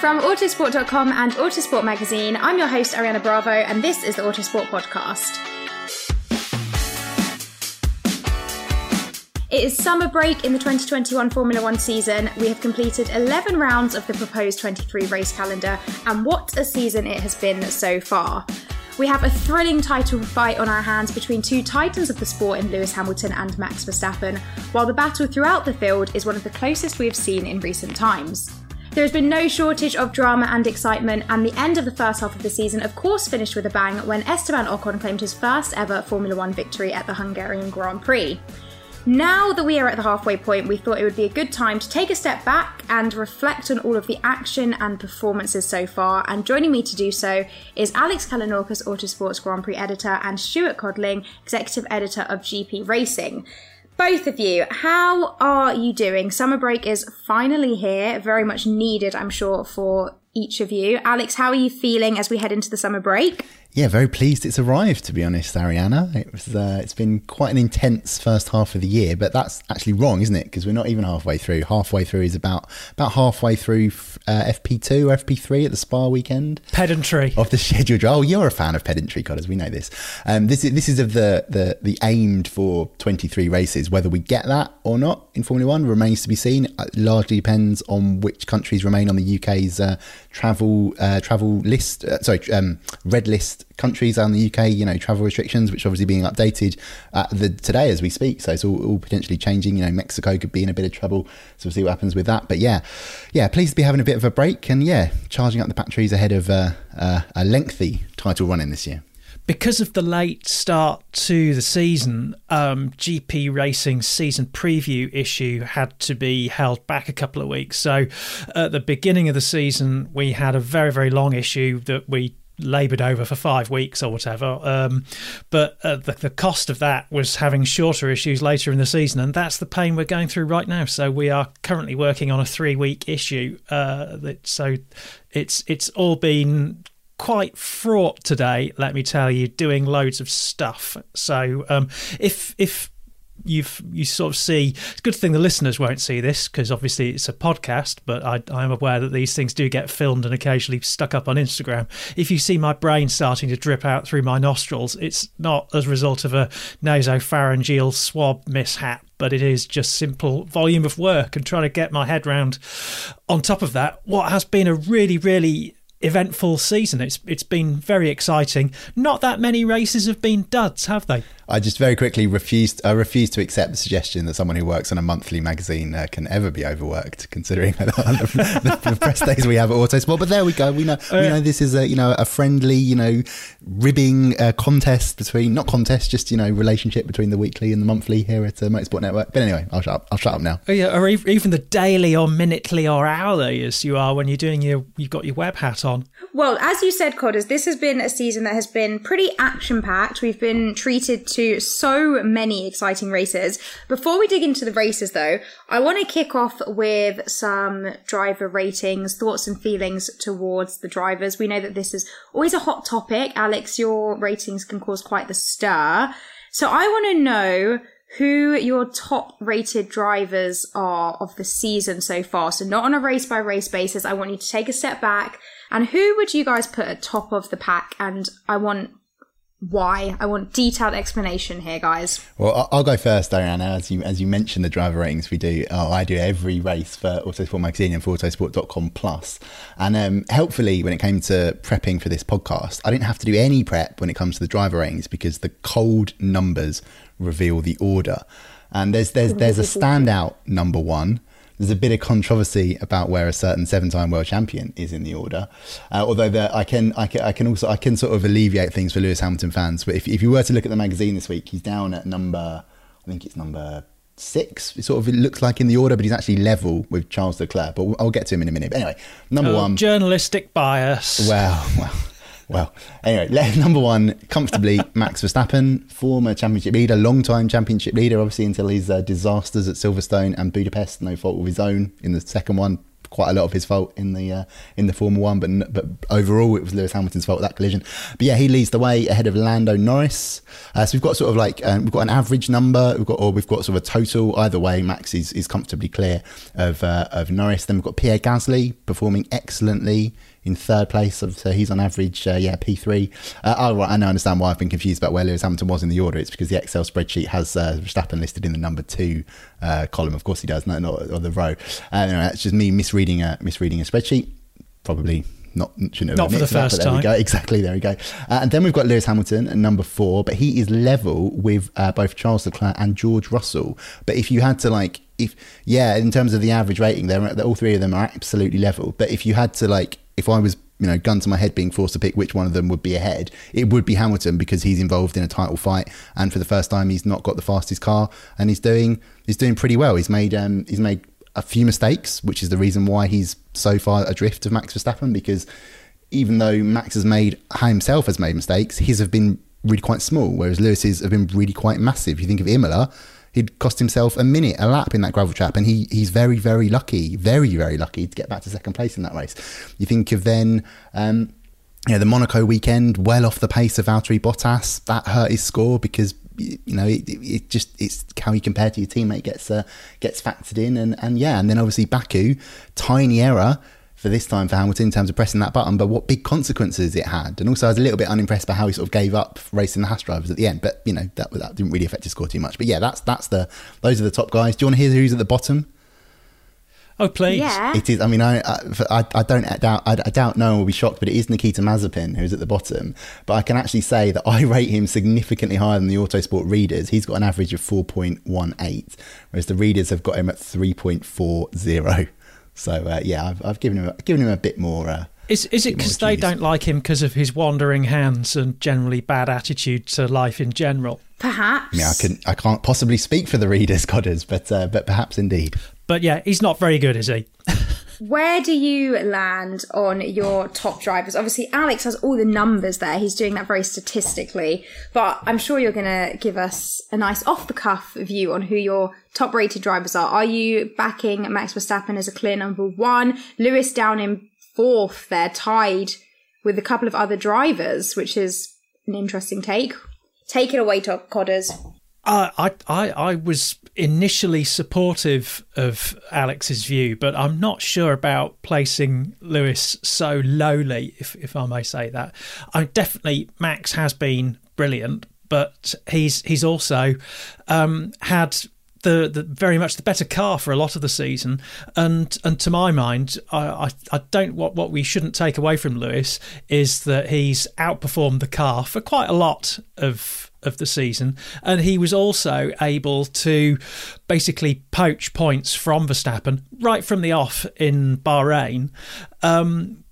From Autosport.com and Autosport Magazine, I'm your host Ariana Bravo, and this is the Autosport Podcast. It is summer break in the 2021 Formula One season. We have completed 11 rounds of the proposed 23 race calendar, and what a season it has been so far. We have a thrilling title fight on our hands between two titans of the sport in Lewis Hamilton and Max Verstappen, while the battle throughout the field is one of the closest we have seen in recent times. There has been no shortage of drama and excitement, and the end of the first half of the season, of course, finished with a bang when Esteban Ocon claimed his first ever Formula One victory at the Hungarian Grand Prix. Now that we are at the halfway point, we thought it would be a good time to take a step back and reflect on all of the action and performances so far. And joining me to do so is Alex Kalinauckas, Autosports Grand Prix editor, and Stuart Codling, executive editor of GP Racing. Both of you, how are you doing? Summer break is finally here, very much needed, I'm sure, for each of you. Alex, how are you feeling as we head into the summer break? Yeah, very pleased it's arrived. To be honest, Ariana, it was. Uh, it's been quite an intense first half of the year, but that's actually wrong, isn't it? Because we're not even halfway through. Halfway through is about about halfway through uh, FP two or FP three at the Spa weekend. Pedantry of the schedule. Oh, you're a fan of pedantry, Codders. We know this. Um, this is this is of the the the aimed for twenty three races. Whether we get that or not in Formula One remains to be seen. It largely depends on which countries remain on the UK's uh, travel uh, travel list. Uh, sorry, um, red list countries and the UK, you know, travel restrictions, which are obviously being updated uh, the, today as we speak. So it's all, all, potentially changing. You know, Mexico could be in a bit of trouble. So we'll see what happens with that. But yeah, yeah, pleased to be having a bit of a break and yeah, charging up the batteries ahead of uh, uh, a lengthy title run in this year because of the late start to the season, um, GP Racing's season preview issue had to be held back a couple of weeks. So at the beginning of the season, we had a very, very long issue that we laboured over for five weeks or whatever. Um, but uh, the, the cost of that was having shorter issues later in the season, and that's the pain we're going through right now. So we are currently working on a three week issue. Uh, that, so it's it's all been quite fraught today let me tell you doing loads of stuff. So um, if if you've you sort of see it's a good thing the listeners won't see this because obviously it's a podcast but I, i'm aware that these things do get filmed and occasionally stuck up on instagram. If you see my brain starting to drip out through my nostrils it's not as a result of a nasopharyngeal swab mishap but it is just simple volume of work and trying to get my head round on top of that. What has been a really really eventful season. It's it's been very exciting. Not that many races have been duds, have they? I just very quickly refused. I refuse to accept the suggestion that someone who works on a monthly magazine uh, can ever be overworked, considering the, the, press days we have at Autosport. But there we go. We know. Uh, we know this is a you know a friendly you know ribbing uh, contest between not contest, just you know relationship between the weekly and the monthly here at uh, Motorsport Network. But anyway, I'll shut up. I'll shut up now. Oh, yeah, or even the daily or minutely or hourly as you are when you're doing your you've got your web hat on. Well, as you said, Codders, this has been a season that has been pretty action packed. We've been treated to so many exciting races. Before we dig into the races, though, I want to kick off with some driver ratings, thoughts and feelings towards the drivers. We know that this is always a hot topic. Alex, your ratings can cause quite the stir. So I want to know who your top rated drivers are of the season so far. So not on a race by race basis. I want you to take a step back and who would you guys put at top of the pack? And I want why. I want detailed explanation here, guys. Well, I'll go first, Diana. As you as you mentioned the driver ratings, we do. Oh, I do every race for Autosport Magazine and for Autosport.com Plus. And um, helpfully, when it came to prepping for this podcast, I didn't have to do any prep when it comes to the driver ratings because the cold numbers reveal the order. And there's there's there's a standout number one there's a bit of controversy about where a certain seven-time world champion is in the order. Uh, although the, I can, I can, I can also, I can sort of alleviate things for Lewis Hamilton fans. But if, if you were to look at the magazine this week, he's down at number, I think it's number six. It sort of it looks like in the order, but he's actually level with Charles Leclerc. But I'll get to him in a minute. But anyway, number oh, one, journalistic bias. Well, well. Well, anyway, number one, comfortably, Max Verstappen, former championship leader, long-time championship leader, obviously until his uh, disasters at Silverstone and Budapest. No fault of his own in the second one. Quite a lot of his fault in the uh, in the Formula One, but but overall it was Lewis Hamilton's fault that collision. But yeah, he leads the way ahead of Lando Norris. Uh, so we've got sort of like um, we've got an average number, we've got or we've got sort of a total. Either way, Max is, is comfortably clear of uh, of Norris. Then we've got Pierre Gasly performing excellently in third place. So he's on average, uh, yeah, P3. Uh, oh, right, I now understand why I've been confused about where Lewis Hamilton was in the order. It's because the Excel spreadsheet has uh, Verstappen listed in the number two uh, column. Of course he does, no, not on the row. Uh, anyway, that's just me misreading a, misreading a spreadsheet. Probably not shouldn't have not for the first that, time. There we go. Exactly. There we go. Uh, and then we've got Lewis Hamilton at number four, but he is level with uh, both Charles Leclerc and George Russell. But if you had to like, if yeah, in terms of the average rating, they're all three of them are absolutely level. But if you had to like if I was you know gun to my head being forced to pick which one of them would be ahead it would be hamilton because he's involved in a title fight and for the first time he's not got the fastest car and he's doing he's doing pretty well. He's made um he's made a few mistakes which is the reason why he's so far adrift of max verstappen because even though max has made himself has made mistakes his have been really quite small whereas lewis's have been really quite massive. You think of imola he'd cost himself a minute, a lap in that gravel trap, and he he's very very lucky, very very lucky to get back to second place in that race. You think of then. Um, yeah, the Monaco weekend, well off the pace of Valtteri Bottas, that hurt his score because you know it, it just it's how you compare to your teammate gets uh, gets factored in, and and yeah, and then obviously Baku, tiny error, for this time for Hamilton in terms of pressing that button, but what big consequences it had. And also, I was a little bit unimpressed by how he sort of gave up racing the Haas drivers at the end. But you know that that didn't really affect his score too much. But yeah, that's that's the those are the top guys. Do you want to hear who's at the bottom? Oh please! Yeah. It is. I mean, I, I, I don't doubt. I, I, doubt no one will be shocked, but it is Nikita Mazepin who's at the bottom. But I can actually say that I rate him significantly higher than the Autosport readers. He's got an average of four point one eight, whereas the readers have got him at three point four zero. So uh, yeah, I've, I've, given him a, given him a bit more. Uh, is is it because they don't like him because of his wandering hands and generally bad attitude to life in general? Perhaps. Yeah, I can I can't possibly speak for the readers, Codders, but uh, but perhaps indeed. But yeah, he's not very good, is he? Where do you land on your top drivers? Obviously, Alex has all the numbers there. He's doing that very statistically, but I'm sure you're going to give us a nice off the cuff view on who your top rated drivers are. Are you backing Max Verstappen as a clear number one? Lewis down in fourth there, tied with a couple of other drivers, which is an interesting take. Take it away, Top Codders. Uh, I, I, I was initially supportive of Alex's view, but I'm not sure about placing Lewis so lowly, if, if I may say that. I definitely Max has been brilliant, but he's he's also um, had the, the, very much the better car for a lot of the season. And and to my mind, I, I, I, don't what what we shouldn't take away from Lewis is that he's outperformed the car for quite a lot of of the season, and he was also able to basically poach points from Verstappen right from the off in Bahrain. Um,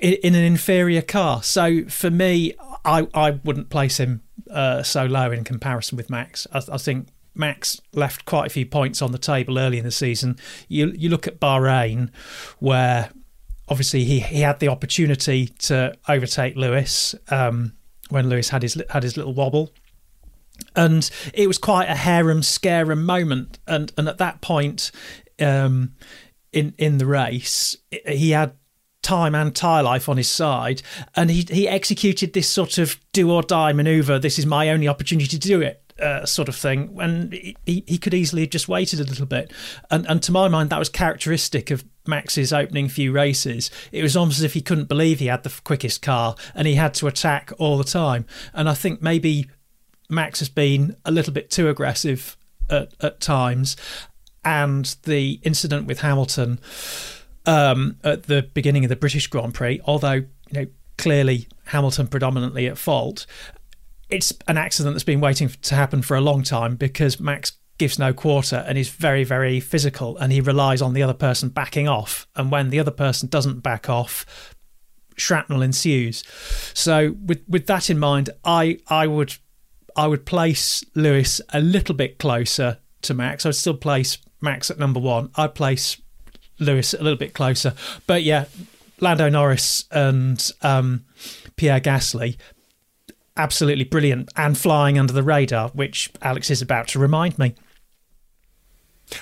in, an inferior car. So for me, I, I wouldn't place him uh, so low in comparison with Max. I, I, think Max left quite a few points on the table early in the season. You you look at Bahrain, where obviously he, he had the opportunity to overtake Lewis um, when Lewis had his had his little wobble. And it was quite a harem scarum moment, and and at that point, um, in in the race, he had time and tire life on his side, and he he executed this sort of do or die maneuver. This is my only opportunity to do it. Uh, sort of thing, and he, he could easily have just waited a little bit, and and to my mind that was characteristic of Max's opening few races. It was almost as if he couldn't believe he had the quickest car, and he had to attack all the time. And I think maybe Max has been a little bit too aggressive at, at times, and the incident with Hamilton um, at the beginning of the British Grand Prix, although you know clearly Hamilton predominantly at fault, it's an accident that's been waiting to happen for a long time because Max gives no quarter and is very very physical and he relies on the other person backing off. And when the other person doesn't back off shrapnel ensues. So with with that in mind i i would i would place lewis a little bit closer to max i'd still place max at number 1 i'd place Lewis a little bit closer. But yeah, Lando Norris and um, Pierre Gasly, absolutely brilliant and flying under the radar, which Alex is about to remind me.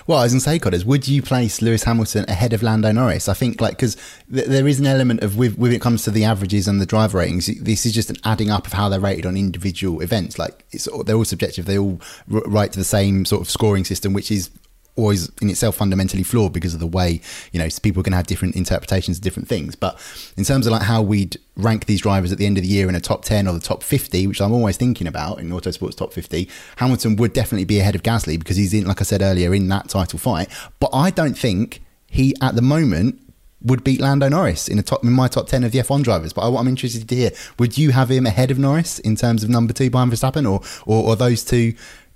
Well, I was going to say, Codders, would you place Lewis Hamilton ahead of Lando Norris? I think, like, because th- there is an element of, with, when it comes to the averages and the driver ratings, this is just an adding up of how they're rated on individual events. Like, it's they're all subjective. They all r- write to the same sort of scoring system, which is always in itself fundamentally flawed because of the way you know people can have different interpretations of different things but in terms of like how we'd rank these drivers at the end of the year in a top 10 or the top 50 which i'm always thinking about in autosports top 50 hamilton would definitely be ahead of gasly because he's in like i said earlier in that title fight but i don't think he at the moment would beat Lando Norris in a top in my top ten of the F1 drivers. But what I'm interested to hear: Would you have him ahead of Norris in terms of number two behind Verstappen, or or, or those two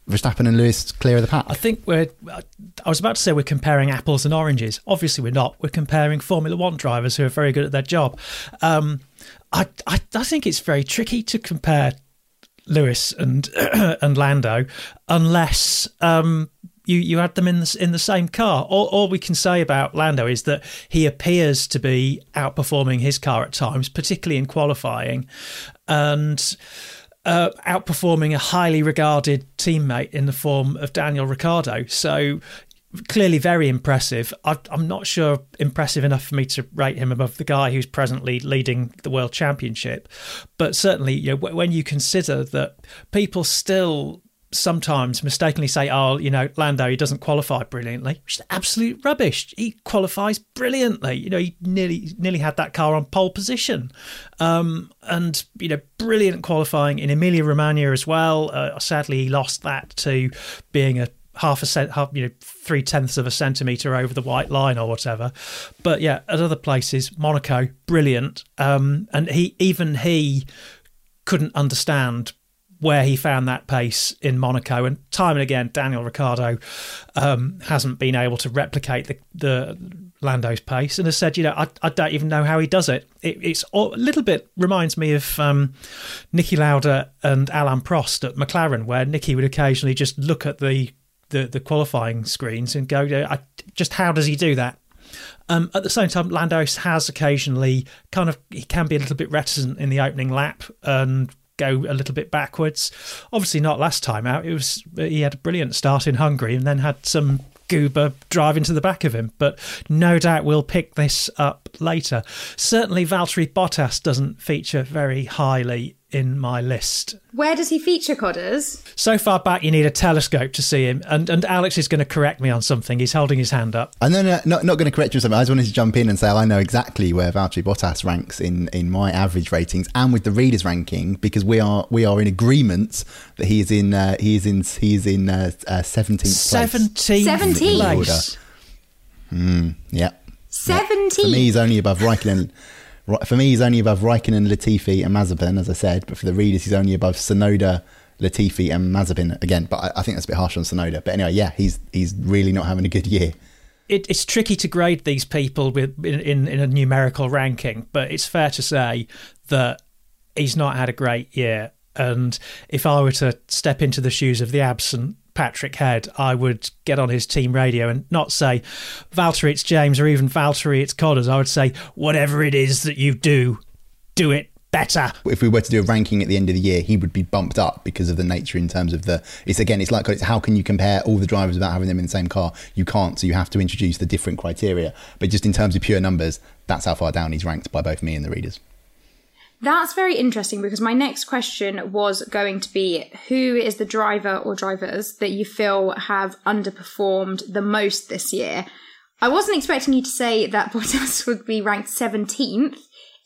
Verstappen and Lewis clear of the pack? I think we're. I was about to say we're comparing apples and oranges. Obviously, we're not. We're comparing Formula One drivers who are very good at their job. Um, I, I, I think it's very tricky to compare Lewis and and Lando unless um, you you had them in the in the same car. All, all we can say about Lando is that he appears to be outperforming his car at times, particularly in qualifying, and uh, outperforming a highly regarded teammate in the form of Daniel Ricciardo. So clearly very impressive. I, am not sure impressive enough for me to rate him above the guy who's presently leading the world championship, but certainly you know, when you consider that people still sometimes mistakenly say, "Oh, you know, Lando he doesn't qualify brilliantly," which is absolute rubbish. He qualifies brilliantly. You know, he nearly nearly had that car on pole position, um, and you know, brilliant qualifying in Emilia Romagna as well. Uh, sadly, he lost that to being a half a cent, half, you know, three tenths of a centimeter over the white line or whatever. But yeah, at other places, Monaco, brilliant, um, and he even he couldn't understand where he found that pace in Monaco. And time and again, Daniel Ricciardo um, hasn't been able to replicate the, the Lando's pace and has said, you know, I, I don't even know how he does it. it it's a little bit reminds me of um, Niki Lauda and Alain Prost at McLaren, where Niki would occasionally just look at the the, the qualifying screens and go, I, just how does he do that? Um, at the same time, Lando has occasionally kind of he can be a little bit reticent in the opening lap and go a little bit backwards. Obviously, not last time out. It was he had a brilliant start in Hungary and then had some goober drive into the back of him. But no doubt we'll pick this up later. Certainly, Valtteri Bottas doesn't feature very highly in my list. Where does he feature, Codders? So far back, you need a telescope to see him. And and Alex is going to correct me on something. He's holding his hand up. And then, uh, not, not going to correct you on something. I just wanted to jump in and say I know exactly where Valtteri Bottas ranks in, in my average ratings and with the readers ranking because we are we are in agreement that he is in uh, he is in he is in uh, uh, seventeenth seventeenth seventeenth place. Mm, yeah. Seventeenth. For me, he's only above Raikkonen. For me, he's only above Raikkonen, Latifi, and Mazepin, as I said. But for the readers, he's only above Tsunoda, Latifi and Mazepin again. But I, I think that's a bit harsh on Tsunoda. But anyway, yeah, he's he's really not having a good year. It, it's tricky to grade these people with in, in, in a numerical ranking, but it's fair to say that he's not had a great year. And if I were to step into the shoes of the absent Patrick Head, I would get on his team radio and not say, Valtteri, it's James, or even Valtteri, it's Codders. I would say, whatever it is that you do, do it better. If we were to do a ranking at the end of the year, he would be bumped up because of the nature in terms of the. It's again, it's like it's how can you compare all the drivers without having them in the same car? You can't, so you have to introduce the different criteria. But just in terms of pure numbers, that's how far down he's ranked by both me and the readers. That's very interesting because my next question was going to be who is the driver or drivers that you feel have underperformed the most this year? I wasn't expecting you to say that Bottas would be ranked 17th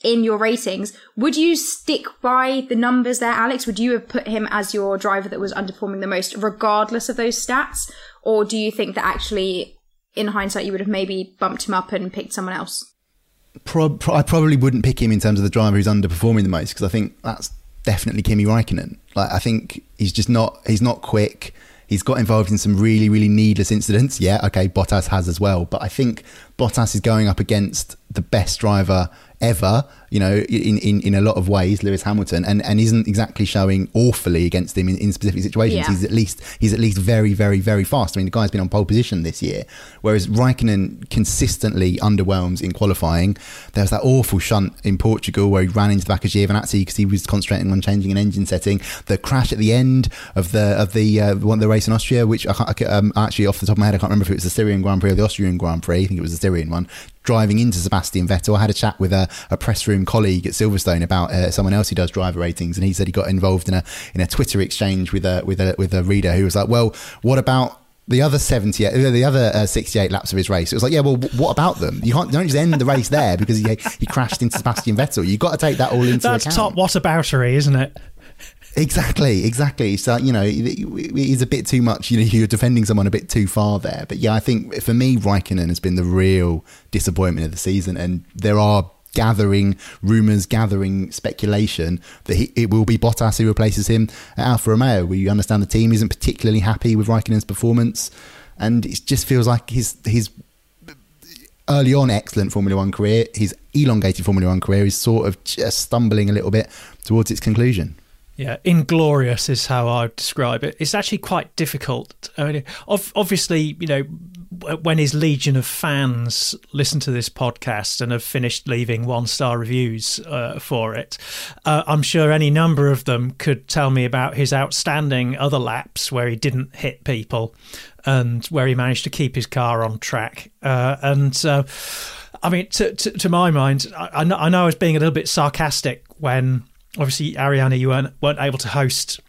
in your ratings. Would you stick by the numbers there, Alex? Would you have put him as your driver that was underperforming the most, regardless of those stats? Or do you think that actually, in hindsight, you would have maybe bumped him up and picked someone else? Pro- I probably wouldn't pick him in terms of the driver who's underperforming the most because I think that's definitely Kimi Raikkonen. Like I think he's just not he's not quick. He's got involved in some really really needless incidents. Yeah, okay, Bottas has as well, but I think Bottas is going up against the best driver ever, you know, in, in, in a lot of ways, Lewis Hamilton, and, and isn't exactly showing awfully against him in, in specific situations. Yeah. He's at least he's at least very, very, very fast. I mean, the guy's been on pole position this year, whereas Raikkonen consistently underwhelms in qualifying. There was that awful shunt in Portugal where he ran into the back of Giovinazzi because he was concentrating on changing an engine setting. The crash at the end of the of the uh, one the race in Austria, which I, I um, actually off the top of my head I can't remember if it was the Styrian Grand Prix or the Austrian Grand Prix. I think it was the Styrian one driving into Sebastian Vettel. I had a chat with a, a press room colleague at Silverstone about uh, someone else who does driver ratings, and he said he got involved in a in a Twitter exchange with a with a with a reader who was like, "Well, what about?" the other 78 uh, the other uh, 68 laps of his race it was like yeah well what about them you can't don't just end the race there because he, he crashed into Sebastian Vettel you've got to take that all into that's account that's top whataboutery isn't it Exactly, exactly. So you know, he's a bit too much. You know, you're defending someone a bit too far there. But yeah, I think for me, Raikkonen has been the real disappointment of the season, and there are gathering rumours, gathering speculation that he, it will be Bottas who replaces him at Alfa Romeo. We understand the team isn't particularly happy with Raikkonen's performance, and it just feels like his his early on excellent Formula One career, his elongated Formula One career is sort of just stumbling a little bit towards its conclusion. Yeah, inglorious is how I would describe it. It's actually quite difficult. I mean, obviously, you know, when his legion of fans listen to this podcast and have finished leaving one star reviews uh, for it, uh, I'm sure any number of them could tell me about his outstanding other laps where he didn't hit people and where he managed to keep his car on track. Uh, and uh, I mean, to, to, to, my mind, I, I, know, I was being a little bit sarcastic when obviously, Ariana, you weren't weren't able to host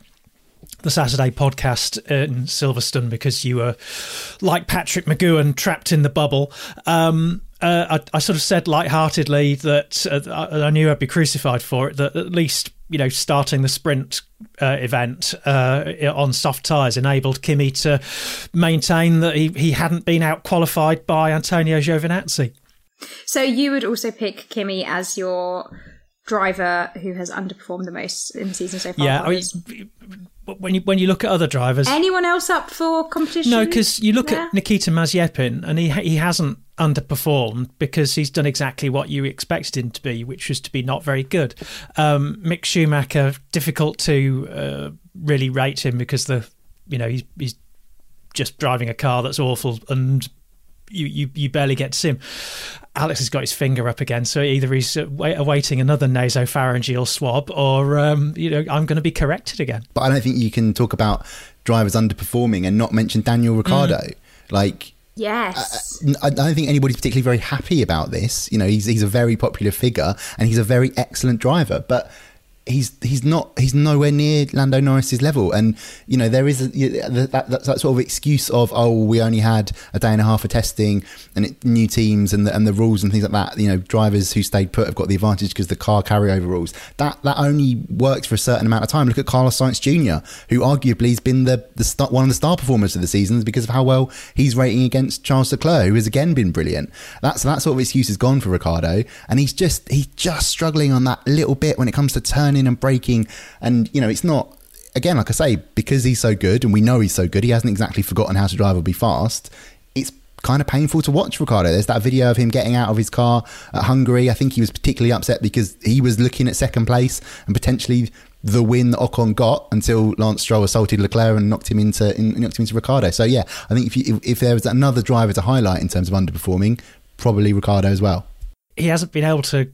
the Saturday podcast in Silverstone because you were like Patrick McGoohan trapped in the bubble. Um, uh, I, I, sort of said lightheartedly that uh, I knew I'd be crucified for it. That at least you know starting the sprint uh, event uh, on soft tyres enabled Kimi to maintain that he, he hadn't been out qualified by Antonio Giovinazzi. So you would also pick Kimi as your driver who has underperformed the most in the season so far. Yeah, I mean, when you when you look at other drivers, anyone else up for competition? No, because you look at Nikita Mazepin, and he he hasn't underperformed because he's done exactly what you expected him to be, which was to be not very good. Um, Mick Schumacher, difficult to uh, really rate him because the you know he's he's just driving a car that's awful and you, you, you barely get to see him. Alex has got his finger up again, so either he's awaiting another nasopharyngeal swab, or um, you know, I'm going to be corrected again. But I don't think you can talk about drivers underperforming and not mention Daniel Ricciardo. Mm. Like, Yes. I, I, don't think anybody's particularly very happy about this. You know, he's he's a very popular figure and he's a very excellent driver, but he's he's not he's nowhere near Lando Norris's level, and you know there is a, that, that, that, sort of excuse of oh we only had a day and a half of testing and it, new teams and the, and the rules and things like that. You know drivers who stayed put have got the advantage because the car carryover rules. That that only works for a certain amount of time. Look at Carlos Sainz Jr., who arguably has been the the star, one of the star performers of the seasons because of how well he's rating against Charles Leclerc, who has again been brilliant. That's that sort of excuse is gone for Ricciardo, and he's just he's just struggling on that little bit when it comes to turning and braking. And, you know, it's not again, like I say, because he's so good and we know he's so good, he hasn't exactly forgotten how to drive or be fast. It's kind of painful to watch Ricciardo. There's that video of him getting out of his car at Hungary. I think he was particularly upset because he was looking at second place and potentially the win that Ocon got until Lance Stroll assaulted Leclerc and knocked him into in, knocked him into Ricciardo. So yeah, I think if you, if, if there was another driver to highlight in terms of underperforming, probably Ricciardo as well. He hasn't been able to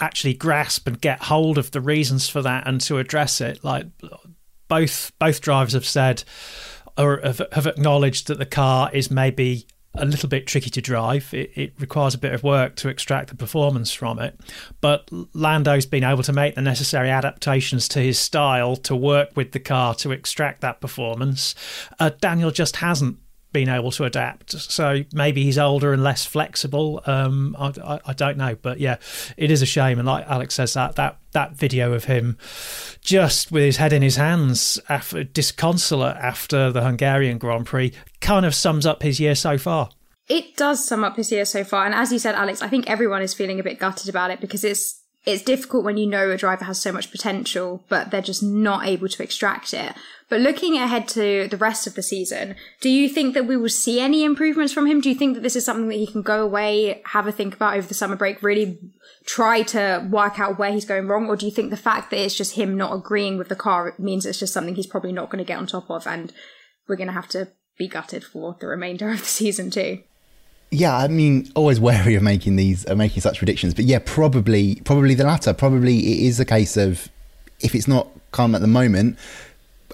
actually grasp and get hold of the reasons for that and to address it. Like both both drivers have said or have, have acknowledged that the car is maybe a little bit tricky to drive. It, it, requires a bit of work to extract the performance from it. But Lando's been able to make the necessary adaptations to his style to work with the car to extract that performance. Uh, Daniel just hasn't been able to adapt. So maybe he's older and less flexible. Um, I, I, I, don't know, but yeah, it is a shame. And like Alex says, that that that video of him just with his head in his hands, after, disconsolate after the Hungarian Grand Prix, kind of sums up his year so far. It does sum up his year so far, and as you said, Alex, I think everyone is feeling a bit gutted about it because it's it's difficult when you know a driver has so much potential, but they're just not able to extract it. But looking ahead to the rest of the season, do you think that we will see any improvements from him? Do you think that this is something that he can go away, have a think about over the summer break, really try to work out where he's going wrong? Or do you think the fact that it's just him not agreeing with the car means it's just something he's probably not going to get on top of and we're going to have to be gutted for the remainder of the season too? Yeah, I mean, always wary of making these, of making such predictions. But yeah, probably, probably the latter. Probably it is a case of if it's not calm at the moment,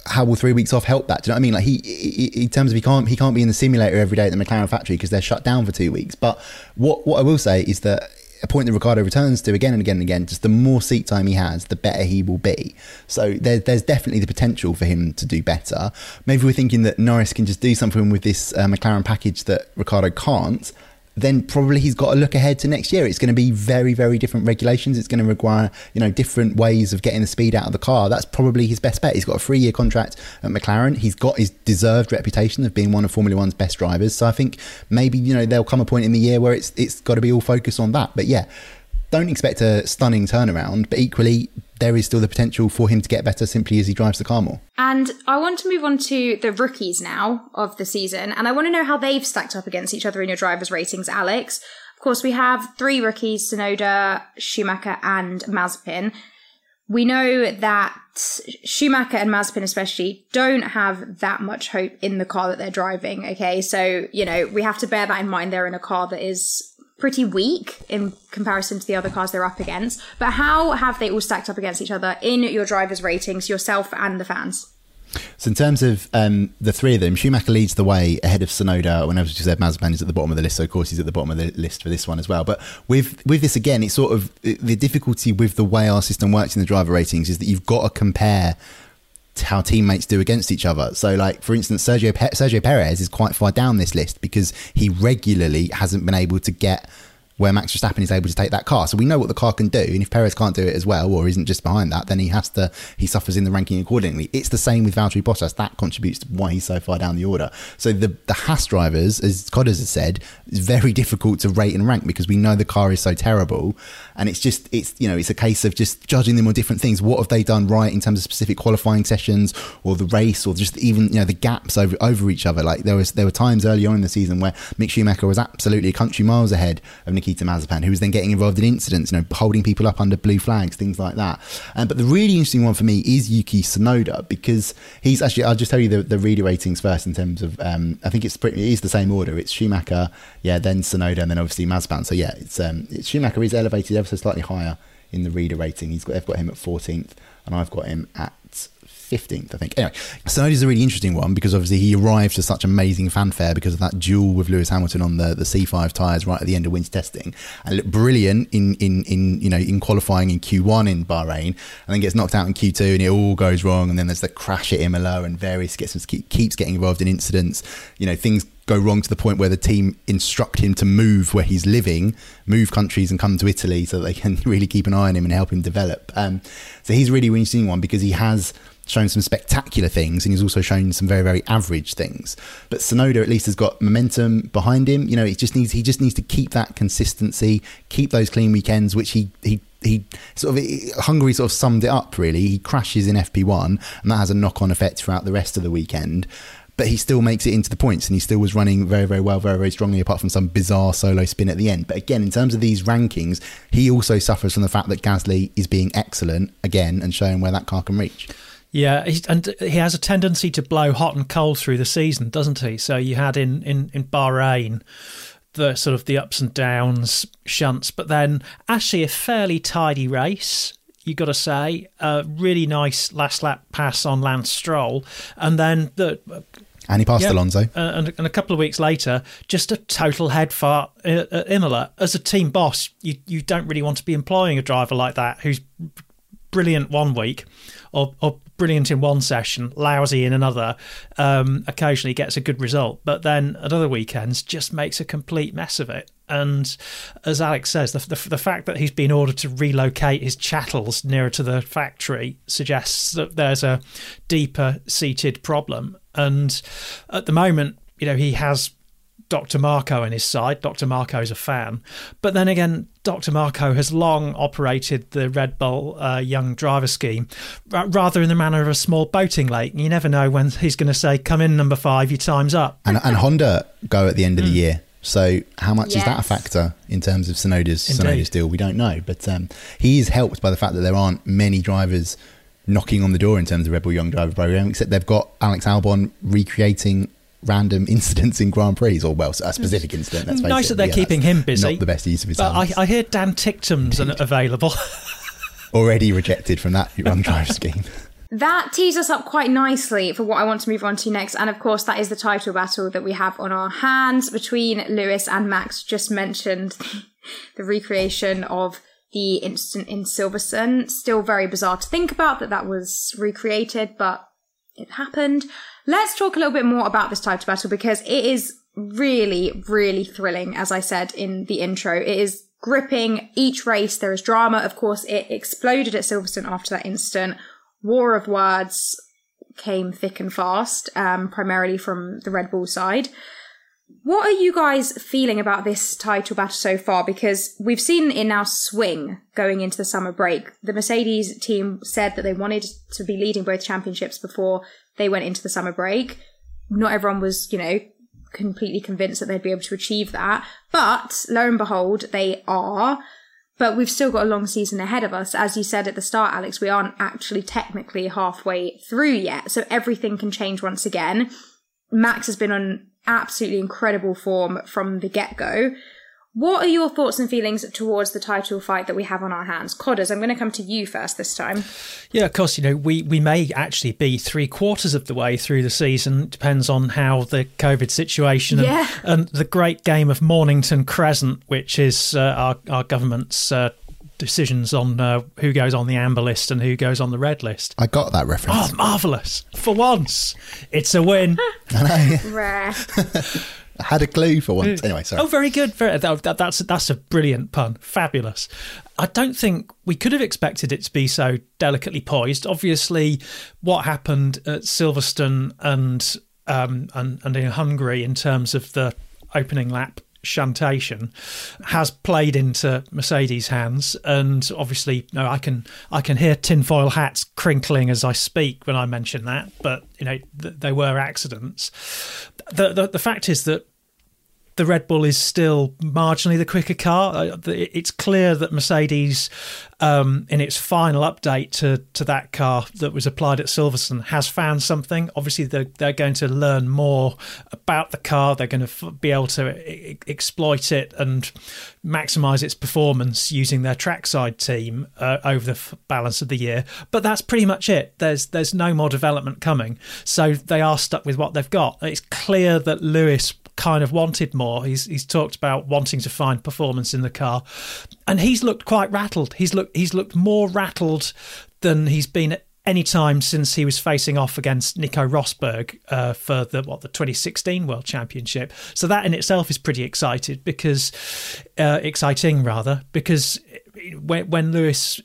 how will three weeks off help that? Do you know what I mean? Like he, he, in terms of he can't he can't be in the simulator every day at the McLaren factory because they're shut down for two weeks. But what what I will say is that a point that Ricciardo returns to again and again and again, just the more seat time he has, the better he will be. So there, there's definitely the potential for him to do better. Maybe we're thinking that Norris can just do something with this uh, McLaren package that Ricciardo can't then probably he's got to look ahead to next year. It's going to be very, very different regulations. It's going to require, you know, different ways of getting the speed out of the car. That's probably his best bet. He's got a three year contract at McLaren. He's got his deserved reputation of being one of Formula One's best drivers. So I think maybe, you know, there'll come a point in the year where it's it's got to be all focused on that. But yeah, don't expect a stunning turnaround, but equally, there is still the potential for him to get better simply as he drives the car more. And I want to move on to the rookies now of the season, and I want to know how they've stacked up against each other in your drivers' ratings, Alex. Of course, we have three rookies Tsunoda, Schumacher, and Mazepin. We know that Schumacher and Mazepin, especially, don't have that much hope in the car that they're driving. Okay, so, you know, we have to bear that in mind. They're in a car that is pretty weak in comparison to the other cars they're up against. But how have they all stacked up against each other in your drivers' ratings, yourself and the fans? So in terms of um, the three of them, Schumacher leads the way ahead of Tsunoda. Whenever you said Mazepin is at the bottom of the list, so of course he's at the bottom of the list for this one as well. But with with this again, it's sort of the difficulty with the way our system works in the driver ratings is that you've got to compare how teammates do against each other. So, like for instance, Sergio Sergio Perez is quite far down this list because he regularly hasn't been able to get where Max Verstappen is able to take that car. So we know what the car can do. And if Perez can't do it as well, or isn't just behind that, then he has to, he suffers in the ranking accordingly. It's the same with Valtteri Bottas. That contributes to why he's so far down the order. So the, the Haas drivers, as Codders has said, is very difficult to rate and rank because we know the car is so terrible. And it's just, it's, you know, it's a case of just judging them on different things. What have they done right in terms of specific qualifying sessions or the race or just even, you know, the gaps over, over each other? Like there was, there were times early on in the season where Mick Schumacher was absolutely a country miles ahead of Nikita Mazepin, who was then getting involved in incidents, you know, holding people up under blue flags, things like that. Um, but the really interesting one for me is Yuki Tsunoda because he's actually, I'll just tell you the, the reader ratings first in terms of, um, I think it's pretty, it is the same order. It's Schumacher, yeah, then Tsunoda, and then obviously Mazepin. So yeah, it's, um, it's Schumacher is elevated ever so slightly higher in the reader rating. He's got, they've got him at 14th, and I've got him at 15th, I think. Anyway, Tsunoda's a really interesting one because obviously he arrived to such amazing fanfare because of that duel with Lewis Hamilton on the, the C5 tyres right at the end of winter testing and looked brilliant in, in, in, you know, in qualifying in Q1 in Bahrain and then gets knocked out in Q2 and it all goes wrong and then there's the crash at Imola and various gets keeps getting involved in incidents. You know, things go wrong to the point where the team instruct him to move where he's living, move countries and come to Italy so they can really keep an eye on him and help him develop. Um, so he's really interesting one because he has shown some spectacular things and he's also shown some very very average things but Tsunoda at least has got momentum behind him you know he just needs he just needs to keep that consistency keep those clean weekends which he he he sort of Hungary sort of summed it up really he crashes in FP1 and that has a knock on effect throughout the rest of the weekend but he still makes it into the points and he still was running very, very well, very, very strongly, apart from some bizarre solo spin at the end. But again, in terms of these rankings, he also suffers from the fact that Gasly is being excellent again and showing where that car can reach. Yeah, and he has a tendency to blow hot and cold through the season, doesn't he? So you had in, in, in Bahrain the sort of the ups and downs, shunts, but then actually a fairly tidy race you got to say. A really nice last lap pass on Lance Stroll, and then the. And he passed yeah, Alonso. Uh, and, and, a couple of weeks later, just a total head fart at Imola. As a team boss, you, you don't really want to be employing a driver like that who's brilliant one week or, or brilliant in one session, lousy in another, um, occasionally gets a good result, but then at other weekends just makes a complete mess of it. And as Alex says, the, the, the, fact that he's been ordered to relocate his chattels nearer to the factory suggests that there's a deeper seated problem. And at the moment, you know, he has Dr. Marko on his side. Dr. Marko is a fan. But then again, Dr. Marko has long operated the Red Bull uh, Young Driver Scheme rather in the manner of a small boating lake. You never know when he's going to say, come in, number five, your time's up. And, and Honda go at the end of mm. the year. So how much yes. is that a factor in terms of Tsunoda's Tsunoda's deal? We don't know, but um, he is helped by the fact that there aren't many drivers knocking on the door in terms of Red Bull Young Driver Program, except they've got Alex Albon recreating random incidents in Grand Prix, or well, a specific incident. That's nice that they're yeah, keeping him busy. Not the best use of his but I, I, hear Dan Ticktum's available. Already rejected from that young drive scheme. That tees us up quite nicely for what I want to move on to next. And of course, that is the title battle that we have on our hands between Lewis and Max. Just mentioned the recreation of the incident in Silverstone. Still very bizarre to think about that that was recreated, but it happened. Let's talk a little bit more about this title battle because it is really, really thrilling, as I said in the intro. It is gripping each race. There is drama. Of course, it exploded at Silverstone after that incident war of words came thick and fast, um, primarily from the Red Bull side. What are you guys feeling about this title battle so far? Because we've seen it now swing going into the summer break. The Mercedes team said that they wanted to be leading both championships before they went into the summer break. Not everyone was, you know, completely convinced that they'd be able to achieve that. But lo and behold, they are. But we've still got a long season ahead of us. As you said at the start, Alex, we aren't actually technically halfway through yet. So everything can change once again. Max has been on absolutely incredible form from the get go. What are your thoughts and feelings towards the title fight that we have on our hands? Codders, I'm going to come to you first this time. Yeah, of course, you know, we, we may actually be three quarters of the way through the season. It depends on how the COVID situation and, yeah. and the great game of Mornington Crescent, which is uh, our, our government's uh, decisions on uh, who goes on the amber list and who goes on the red list. I got that reference. Oh, marvellous. For once, it's a win. Rare. I had a clue for once. Anyway, sorry. Oh, very good. Very, that, that, that's that's a brilliant pun. Fabulous. I don't think we could have expected it to be so delicately poised. Obviously, what happened at Silverstone and um, and and in Hungary in terms of the opening lap shuntation has played into Mercedes' hands, and obviously, you know, I can I can hear tinfoil hats crinkling as I speak when I mention that. But you know, th- they were accidents. The, the the fact is that the Red Bull is still marginally the quicker car. It's clear that Mercedes, um, in its final update to, to that car that was applied at Silverstone, has found something. Obviously, they're, they're going to learn more about the car. They're going to be able to exploit it and maximize its performance using their trackside team uh, over the f- balance of the year. But that's pretty much it. There's there's no more development coming, so they are stuck with what they've got. It's clear that Lewis kind of wanted more. He's he's talked about wanting to find performance in the car, and he's looked quite rattled. He's looked he's looked more rattled than he's been at any time since he was facing off against Nico Rosberg uh, for the what the 2016 World Championship. So that in itself is pretty excited because uh, exciting rather because when when Lewis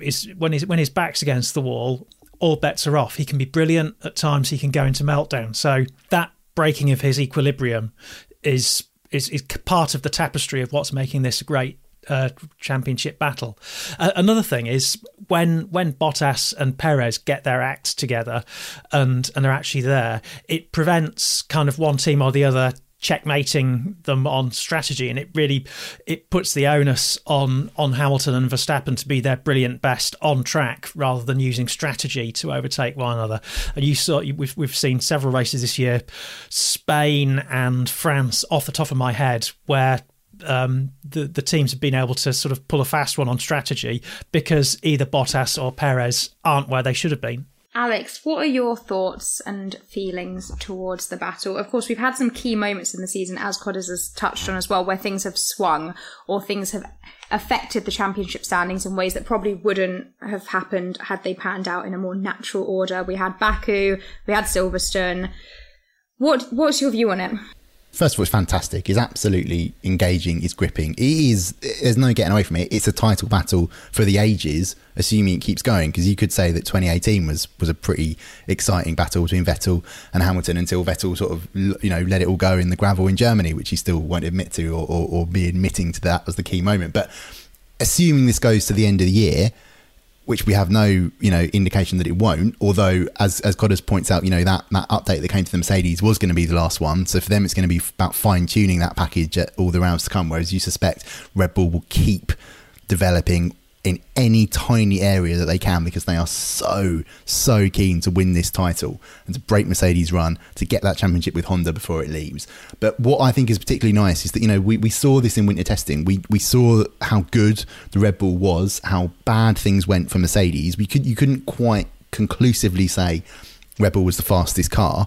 is when his when his back's against the wall all bets are off. He can be brilliant at times. He can go into meltdown. So that breaking of his equilibrium is is, is part of the tapestry of what's making this a great uh, championship battle. Uh, another thing is when when Bottas and Perez get their acts together and and they're actually there, it prevents kind of one team or the other checkmating them on strategy and it really it puts the onus on on Hamilton and Verstappen to be their brilliant best on track rather than using strategy to overtake one another and you saw we've we've seen several races this year Spain and France off the top of my head where um, the the teams have been able to sort of pull a fast one on strategy because either Bottas or Perez aren't where they should have been. Alex, what are your thoughts and feelings towards the battle? Of course, we've had some key moments in the season, as Codders has touched on as well, where things have swung or things have affected the championship standings in ways that probably wouldn't have happened had they panned out in a more natural order. We had Baku, we had Silverstone. What What's your view on it? First of all, it's fantastic. It's absolutely engaging. It's gripping. It is. There's no getting away from it. It's a title battle for the ages, assuming it keeps going. Because you could say that 2018 was was a pretty exciting battle between Vettel and Hamilton until Vettel sort of you know let it all go in the gravel in Germany, which he still won't admit to or, or, or be admitting to that was the key moment. But assuming this goes to the end of the year which we have no, you know, indication that it won't. Although, as as Codders points out, you know that that update that came to the Mercedes was going to be the last one. So for them, it's going to be about fine tuning that package at all the rounds to come. Whereas you suspect Red Bull will keep developing in any tiny area that they can because they are so so keen to win this title and to break Mercedes run to get that championship with Honda before it leaves. But what I think is particularly nice is that you know we, we saw this in winter testing. We we saw how good the Red Bull was, how bad things went for Mercedes. We could you couldn't quite conclusively say Red Bull was the fastest car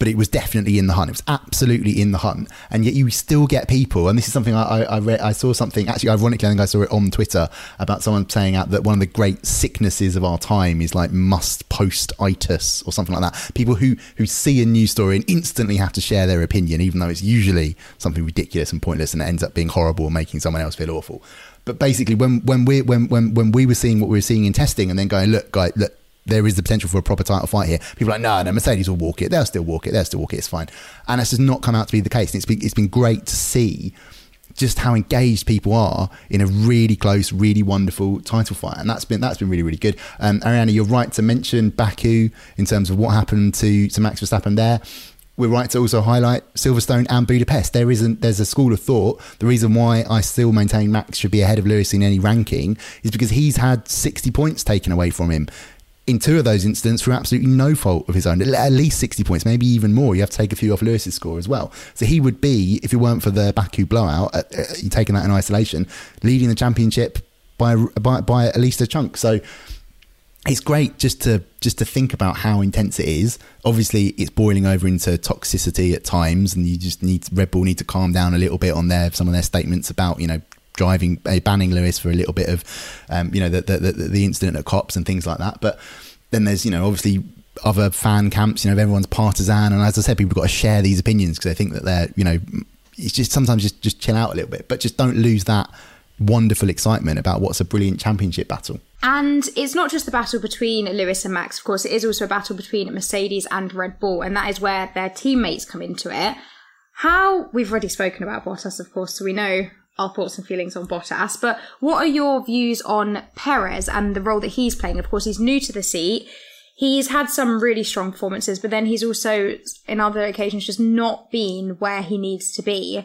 but it was definitely in the hunt. It was absolutely in the hunt, and yet you still get people. And this is something I I, I, read, I saw something actually ironically. I think I saw it on Twitter about someone saying out that one of the great sicknesses of our time is like must post itis or something like that. People who who see a news story and instantly have to share their opinion, even though it's usually something ridiculous and pointless, and it ends up being horrible and making someone else feel awful. But basically, when when we when when when we were seeing what we were seeing in testing, and then going, look, guy, look, there is the potential for a proper title fight here. People are like, no, no, Mercedes will walk it. They'll still walk it. They'll still walk it. It's fine. And that's just not come out to be the case. And it's been, it's been great to see just how engaged people are in a really close, really wonderful title fight, and that's been that's been really really good. Um, Ariana, you're right to mention Baku in terms of what happened to to Max Verstappen there. We're right to also highlight Silverstone and Budapest. There isn't there's a school of thought. The reason why I still maintain Max should be ahead of Lewis in any ranking is because he's had 60 points taken away from him in two of those instances for absolutely no fault of his own, at least 60 points, maybe even more. You have to take a few off Lewis's score as well. So he would be, if it weren't for the Baku blowout, uh, uh, taking that in isolation, leading the championship by, by, by at least a chunk. So it's great just to just to think about how intense it is. Obviously, it's boiling over into toxicity at times, and you just need Red Bull need to calm down a little bit on their some of their statements about you know driving, uh, banning Lewis for a little bit of, um, you know, the, the, the, the incident at Copse and things like that. But then there's, you know, obviously other fan camps, you know, everyone's partisan. And as I said, people got to share these opinions because they think that they're, you know, it's just sometimes just, just chill out a little bit, but just don't lose that wonderful excitement about what's a brilliant championship battle. And it's not just the battle between Lewis and Max, of course, it is also a battle between Mercedes and Red Bull, and that is where their teammates come into it. How we've already spoken about Bottas, of course, so we know our thoughts and feelings on Bottas. But what are your views on Perez and the role that he's playing? Of course, he's new to the seat. He's had some really strong performances, but then he's also, in other occasions, just not been where he needs to be.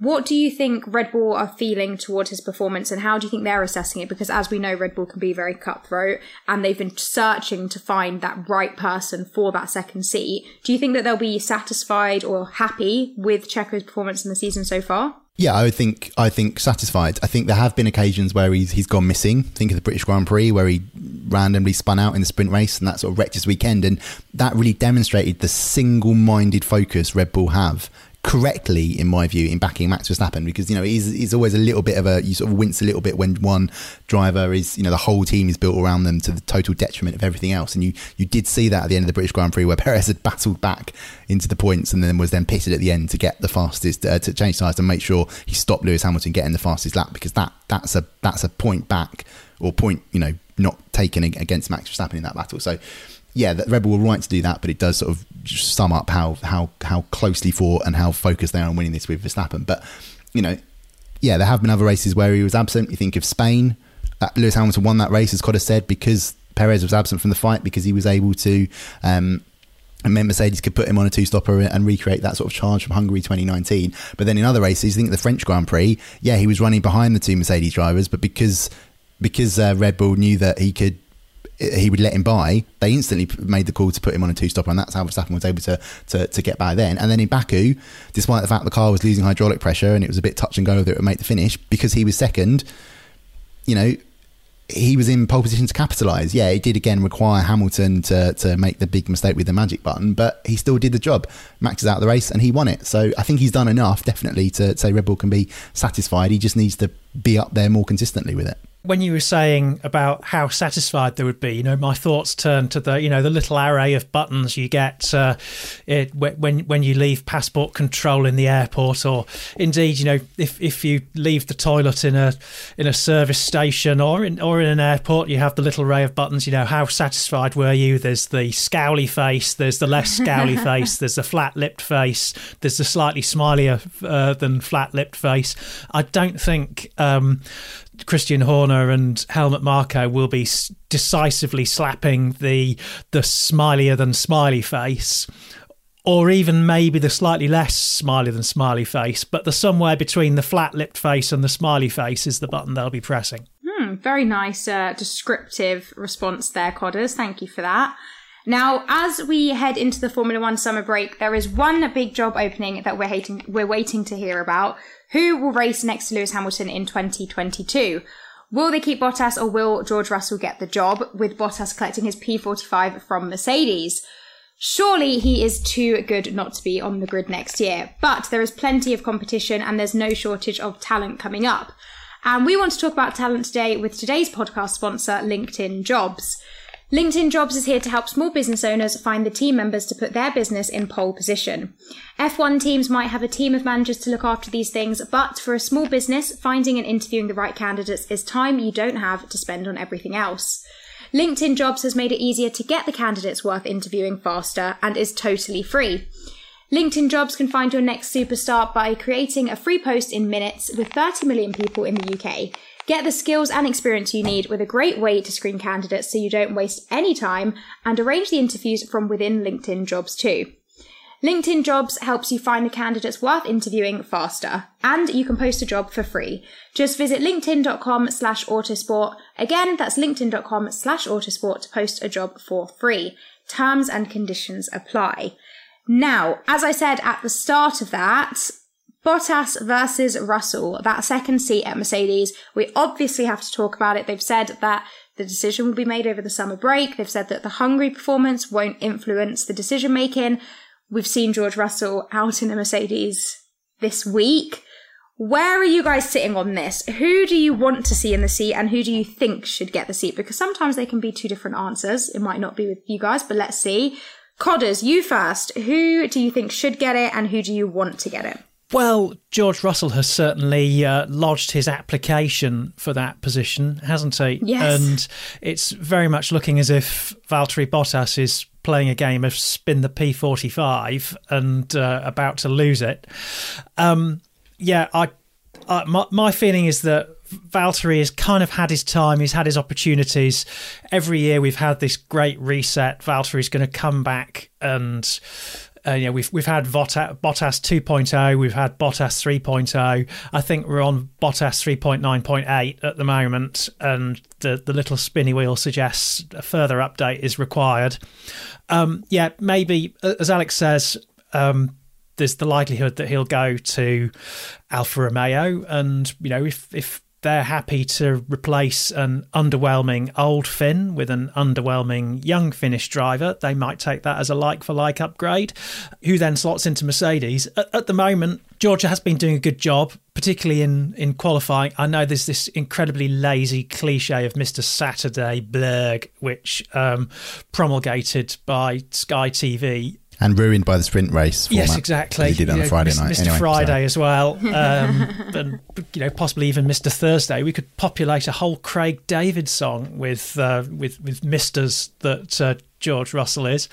What do you think Red Bull are feeling toward his performance and how do you think they're assessing it? Because as we know, Red Bull can be very cutthroat and they've been searching to find that right person for that second seat. Do you think that they'll be satisfied or happy with Checo's performance in the season so far? Yeah, I think I think satisfied. I think there have been occasions where he's he's gone missing. Think of the British Grand Prix where he randomly spun out in the sprint race and that sort of wrecked his weekend, and that really demonstrated the single-minded focus Red Bull have correctly, in my view, in backing Max Verstappen because you know he's, he's always a little bit of a you sort of wince a little bit when one driver is you know the whole team is built around them to the total detriment of everything else, and you you did see that at the end of the British Grand Prix where Perez had battled back into the points and then was then pitted at the end to get the fastest uh, to change sides and make sure he stopped Lewis Hamilton getting the fastest lap because that that's a that's a point back or point you know not taken against Max Verstappen in that battle. So yeah, the Red Bull were right to do that, but it does sort of sum up how how how closely fought and how focused they are on winning this with Verstappen. But you know, yeah, there have been other races where he was absent. You think of Spain. Uh, Lewis Hamilton won that race, as Cotter said, because Perez was absent from the fight because he was able to. Um, and Mercedes could put him on a two stopper and recreate that sort of charge from Hungary 2019. But then in other races, I think the French Grand Prix, yeah, he was running behind the two Mercedes drivers, but because because uh, Red Bull knew that he could he would let him by, they instantly made the call to put him on a two stopper, and that's how Verstappen was able to, to, to get by then. And then in Baku, despite the fact the car was losing hydraulic pressure and it was a bit touch and go whether it would make the finish, because he was second, you know, he was in pole position to capitalise. Yeah, it did again require Hamilton to, to make the big mistake with the magic button, but he still did the job. Max is out of the race and he won it. So I think he's done enough, definitely, to say Red Bull can be satisfied. He just needs to be up there more consistently with it when you were saying about how satisfied they would be, you know, my thoughts turned to the, you know, the little array of buttons you get uh, it, when when you leave passport control in the airport, or indeed, you know, if, if you leave the toilet in a in a service station or in or in an airport, you have the little array of buttons. You know, how satisfied were you? There's the scowly face, there's the less scowly face, there's the flat lipped face, there's the slightly smilier uh, than flat lipped face. I don't think um, Christian Horner and Helmut Marko will be decisively slapping the the smilier than smiley face, or even maybe the slightly less smiley than smiley face, but the somewhere between the flat lipped face and the smiley face is the button they'll be pressing. Hmm, very nice uh, descriptive response there, Codders. Thank you for that. Now, as we head into the Formula One summer break, there is one big job opening that we're hating, we're waiting to hear about. Who will race next to Lewis Hamilton in 2022? Will they keep Bottas or will George Russell get the job with Bottas collecting his P45 from Mercedes? Surely he is too good not to be on the grid next year, but there is plenty of competition and there's no shortage of talent coming up. And we want to talk about talent today with today's podcast sponsor, LinkedIn Jobs. LinkedIn Jobs is here to help small business owners find the team members to put their business in pole position. F1 teams might have a team of managers to look after these things, but for a small business, finding and interviewing the right candidates is time you don't have to spend on everything else. LinkedIn Jobs has made it easier to get the candidates worth interviewing faster and is totally free. LinkedIn Jobs can find your next superstar by creating a free post in minutes with 30 million people in the UK. Get the skills and experience you need with a great way to screen candidates so you don't waste any time and arrange the interviews from within LinkedIn Jobs too. LinkedIn Jobs helps you find the candidates worth interviewing faster, and you can post a job for free. Just visit linkedin.com slash autosport. Again, that's linkedin.com slash autosport to post a job for free. Terms and conditions apply. Now, as I said at the start of that, Bottas versus Russell, that second seat at Mercedes. We obviously have to talk about it. They've said that the decision will be made over the summer break. They've said that the Hungary performance won't influence the decision making. We've seen George Russell out in a Mercedes this week. Where are you guys sitting on this? Who do you want to see in the seat and who do you think should get the seat? Because sometimes they can be two different answers. It might not be with you guys, but let's see. Codders, you first. Who do you think should get it and who do you want to get it? Well, George Russell has certainly uh, lodged his application for that position, hasn't he? Yes. And it's very much looking as if Valtteri Bottas is playing a game of spin the P45 and uh, about to lose it. Um, yeah, I, I my, my feeling is that Valtteri has kind of had his time. He's had his opportunities. Every year we've had this great reset. Valtteri's going to come back and uh, you know, we've we've had Bottas, Bottas 2.0, we've had Bottas 3.0. I think we're on Bottas 3.9.8 at the moment, and the the little spinny wheel suggests a further update is required. Um, yeah, maybe as Alex says. Um, there's the likelihood that he'll go to Alfa Romeo, and you know if if they're happy to replace an underwhelming old Finn with an underwhelming young Finnish driver. They might take that as a like for like upgrade, who then slots into Mercedes. At, at, the moment, Georgia has been doing a good job, particularly in, in qualifying. I know there's this incredibly lazy cliche of Mr. Saturday blurg, which um, promulgated by Sky TV and ruined by the sprint race. Format, yes, exactly. He did it on you a Friday know, night. Mr. Anyway, Friday sorry. as well, um, and you know possibly even Mr. Thursday. We could populate a whole Craig David song with uh, with with Misters that uh, George Russell is.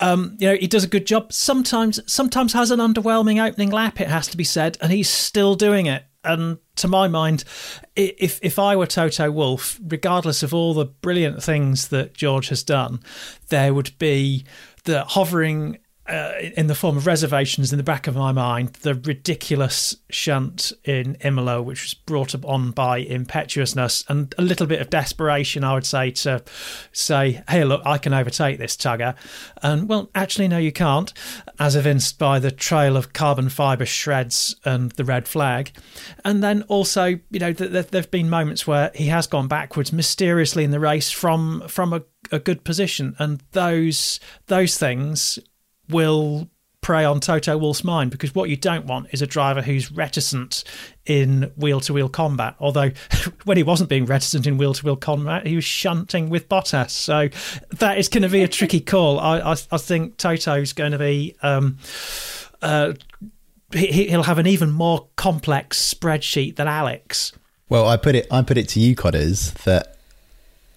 Um, you know he does a good job. Sometimes sometimes has an underwhelming opening lap. It has to be said, and he's still doing it. And to my mind, if if I were Toto Wolff, regardless of all the brilliant things that George has done, there would be the hovering uh, in the form of reservations in the back of my mind, the ridiculous shunt in Imola, which was brought up on by impetuousness and a little bit of desperation, I would say, to say, hey, look, I can overtake this tugger. And, well, actually, no, you can't, as evinced by the trail of carbon fibre shreds and the red flag. And then also, you know, th- th- there have been moments where he has gone backwards mysteriously in the race from from a, a good position. And those those things will prey on Toto Wolff's mind because what you don't want is a driver who's reticent in wheel to wheel combat. Although, when he wasn't being reticent in wheel to wheel combat, he was shunting with Bottas. So that is going to be a tricky call. I, I, I think Toto's going to be. Um, uh, he, he'll have an even more complex spreadsheet than Alex. Well, I put it. I put it to you, Codders, that.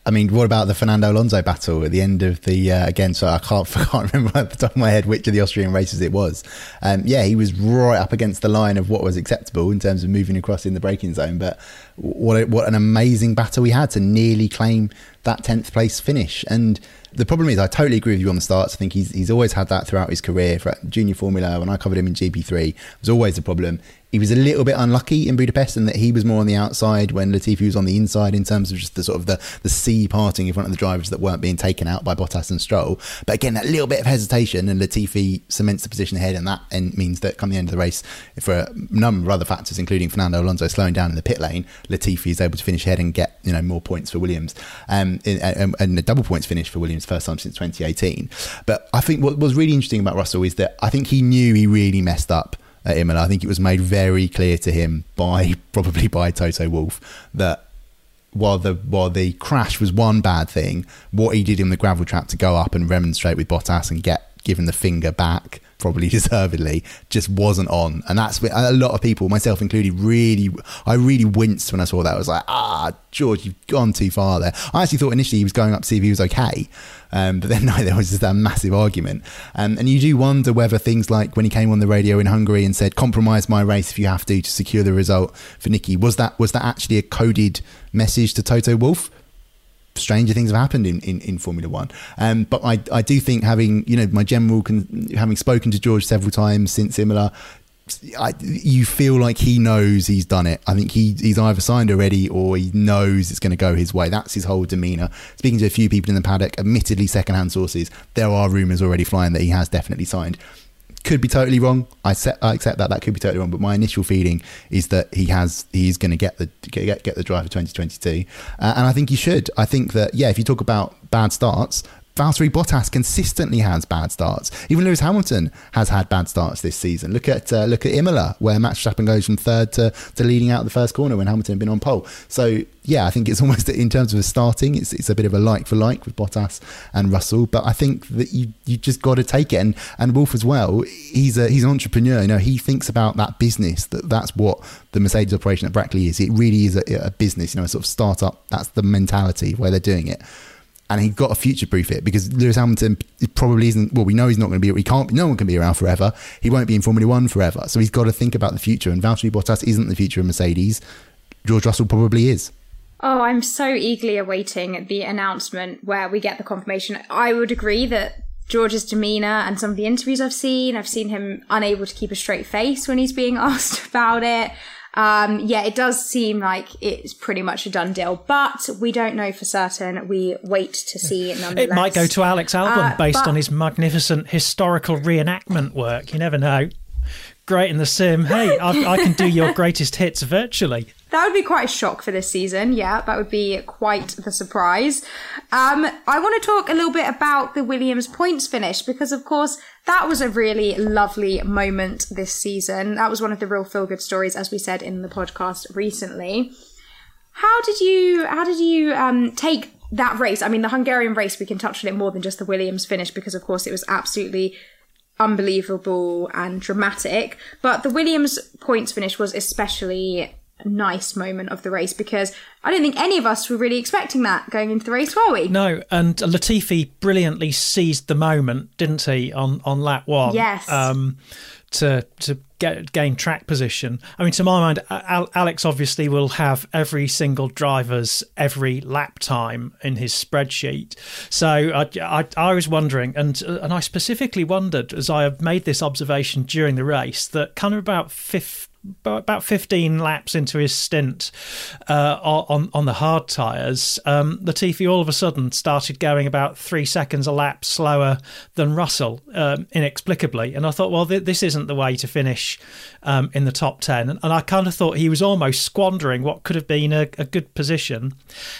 I mean, what about the Fernando Alonso battle at the end of the uh, again? So I can't, I can't remember at the top of my head which of the Austrian races it was. Um, yeah, he was right up against the line of what was acceptable in terms of moving across in the braking zone. But what what an amazing battle we had to nearly claim that tenth place finish. And the problem is, I totally agree with you on the starts. I think he's he's always had that throughout his career. For junior Formula, when I covered him in GP3, it was always a problem. He was a little bit unlucky in Budapest, in that he was more on the outside when Latifi was on the inside in terms of just the sort of the the sea parting in front of the drivers that weren't being taken out by Bottas and Stroll. But again, that little bit of hesitation, and Latifi cements the position ahead, and that and means that come the end of the race, for a number of other factors, including Fernando Alonso slowing down in the pit lane, Latifi is able to finish ahead and get you know more points for Williams, um, and, and a double points finish for Williams first time since 2018. But I think what was really interesting about Russell is that I think he knew he really messed up at. I think it was made very clear to him by probably by Toto Wolff that while the while the crash was one bad thing, what he did in the gravel trap to go up and remonstrate with Bottas and get given the finger back, probably deservedly, just wasn't on. And that's a lot of people, myself included, really I really winced when I saw that. I was like, ah, George, you've gone too far there. I actually thought initially he was going up to see if he was okay. Um, but then no, there was just that massive argument. Um, and you do wonder whether things like when he came on the radio in Hungary and said, compromise my race if you have to to secure the result for Nikki, was that was that actually a coded message to Toto Wolff? Stranger things have happened in, in, in Formula One. Um, but I, I do think having, you know, my general, con- having spoken to George several times since Imola, I, you feel like he knows he's done it. I think he he's either signed already or he knows it's going to go his way. That's his whole demeanour. Speaking to a few people in the paddock, admittedly secondhand sources, there are rumours already flying that he has definitely signed. Could be totally wrong. I, set, I accept that. That could be totally wrong. But my initial feeling is that he has he's going to get the get, get the drive for 2022, uh, and I think he should. I think that yeah, if you talk about bad starts, Valtteri Bottas consistently has bad starts. Even Lewis Hamilton has had bad starts this season. Look at uh, look at Imola, where Max Verstappen goes from third to, to leading out the first corner when Hamilton had been on pole. So yeah, I think it's almost in terms of starting, it's it's a bit of a like for like with Bottas and Russell. But I think that you you just got to take it. And and Wolff as well, he's a he's an entrepreneur. You know, he thinks about that business. That that's what the Mercedes operation at Brackley is. It really is a, a business. You know, a sort of startup. That's the mentality where they're doing it and he's got to future proof it because Lewis Hamilton probably isn't. Well, we know he's not going to be. He can't. No one can be around forever. He won't be in Formula One forever. So he's got to think about the future. And Valtteri Bottas isn't the future of Mercedes. George Russell probably is. Oh, I'm so eagerly awaiting the announcement where we get the confirmation. I would agree that George's demeanour and some of the interviews I've seen, I've seen him unable to keep a straight face when he's being asked about it. Um, yeah, it does seem like it's pretty much a done deal, but we don't know for certain. We wait to see nonetheless. It might go to Alex Albon Uh, based but- on his magnificent historical reenactment work. You never know. Great in the sim. Hey, I, I can do your greatest hits virtually. That would be quite a shock for this season. Yeah, that would be quite the surprise. Um, I want to talk a little bit about the Williams points finish because, of course, that was a really lovely moment this season. That was one of the real feel good stories, as we said in the podcast recently. How did you how did you um, take that race? I mean, the Hungarian race we can touch on it more than just the Williams finish because, of course, it was absolutely unbelievable and dramatic. But the Williams points finish was especially nice moment of the race because I don't think any of us were really expecting that going into the race, were we? No, and Latifi brilliantly seized the moment, didn't he, on, on lap one? Yes. Um, to to get gain track position. I mean, to my mind, Alex obviously will have every single driver's every lap time in his spreadsheet. So I, I, I was wondering, and and I specifically wondered as I have made this observation during the race that kind of about fifth about 15 laps into his stint uh, on on the hard tyres, um, Latifi all of a sudden started going about three seconds a lap slower than Russell, um, inexplicably. And I thought, well, th- this isn't the way to finish um, in the top 10. And, and, I kind of thought he was almost squandering what could have been a, a good position,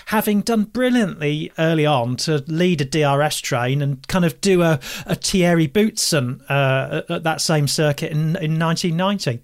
having done brilliantly early on to lead a DRS train and kind of do a, a Thierry Boutsen uh, at that same circuit in, in 1990.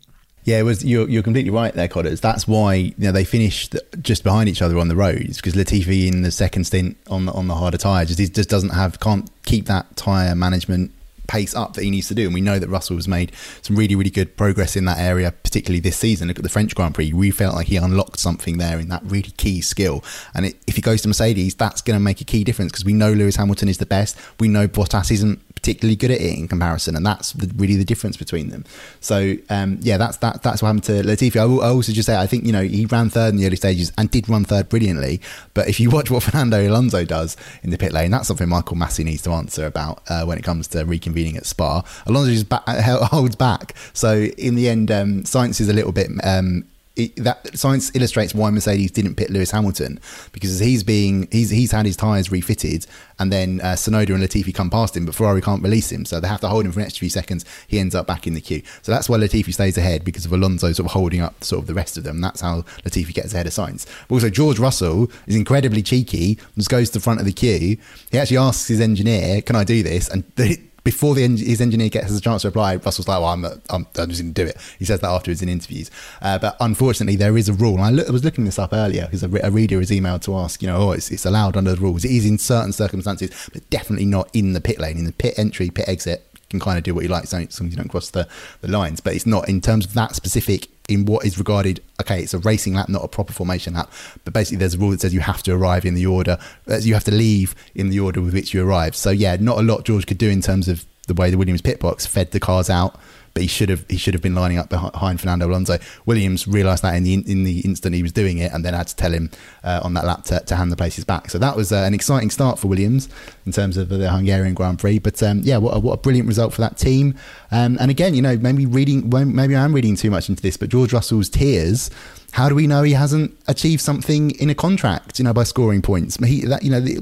Yeah, it was you're, you're completely right there, Codders. That's why you know they finished just behind each other on the roads because Latifi in the second stint on the, on the harder tyre just just doesn't have can't keep that tyre management pace up that he needs to do. And we know that Russell has made some really, really good progress in that area, particularly this season. Look at the French Grand Prix. We felt like he unlocked something there in that really key skill. And it, if he goes to Mercedes, that's going to make a key difference because we know Lewis Hamilton is the best. We know Bottas isn't particularly good at it in comparison, and that's the, really the difference between them. So um, yeah, that's that, that's what happened to Latifi. I will I also just say I think you know he ran third in the early stages and did run third brilliantly, but if you watch what Fernando Alonso does in the pit lane, that's something Michael Masi needs to answer about uh, when it comes to reconvening at Spa. Alonso just back, holds back, so in the end, um, Sainz is a little bit. Um, it, that Sainz illustrates why Mercedes didn't pit Lewis Hamilton because he's being he's he's had his tyres refitted and then uh, Tsunoda and Latifi come past him, but Ferrari can't release him, so they have to hold him for an extra few seconds. He ends up back in the queue, so that's why Latifi stays ahead because of Alonso sort of holding up sort of the rest of them. That's how Latifi gets ahead of Sainz. Also George Russell is incredibly cheeky, just goes to the front of the queue. He actually asks his engineer, "Can I do this?" and before the, his engineer gets a chance to reply, Russell's like, well, I'm, I'm, I'm just going to do it. He says that afterwards in interviews. Uh, but unfortunately, there is a rule. I, look, I was looking this up earlier because a, a, reader has emailed to ask, you know, oh, it's, it's allowed under the rules. It is in certain circumstances, but definitely not in the pit lane. In the pit entry, pit exit, can kind of do what you like, so, so you don't cross the, the lines. But it's not in terms of that specific in what is regarded okay it's a racing lap not a proper formation lap. But basically there's a rule that says you have to arrive in the order you have to leave in the order with which you arrived. So yeah not a lot george could do in terms of the way the Williams pit box fed the cars out but he should have he should have been lining up behind Fernando Alonso. Williams realised that in the in the instant he was doing it, and then had to tell him uh, on that lap to, to, hand the places back. So that was uh, an exciting start for Williams in terms of the Hungarian Grand Prix. But um, yeah, what a, what a brilliant result for that team. Um, and again, you know, maybe reading maybe I am reading too much into this, but George Russell's tears how do we know he hasn't achieved something in a contract? You know, by scoring points. He, that you know, the,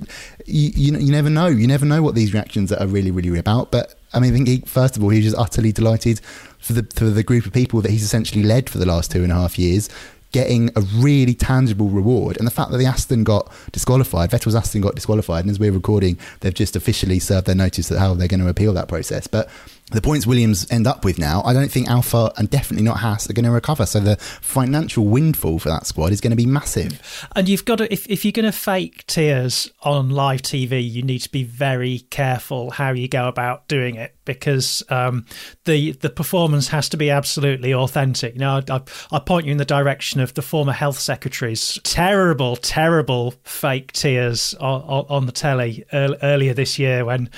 you, you, you never know. You never know what these reactions are really really about. But I mean, I think he, first of all, he was just utterly delighted for the for the group of people that he's essentially led for the last two and a half years, getting a really tangible reward. And the fact that the Aston got disqualified, Vettel's Aston got disqualified, and as we're recording, they've just officially served their notice that how they're going to appeal that process. But the points Williams end up with now, I don't think Alfa and definitely not Haas are going to recover. So the financial windfall for that squad is going to be massive. And you've got to, if, if you're going to fake tears on live TV, you need to be very careful how you go about doing it because um, the the performance has to be absolutely authentic. Now, I, I, point you in the direction of the former health secretary's terrible, terrible fake tears on, on the telly earlier this year when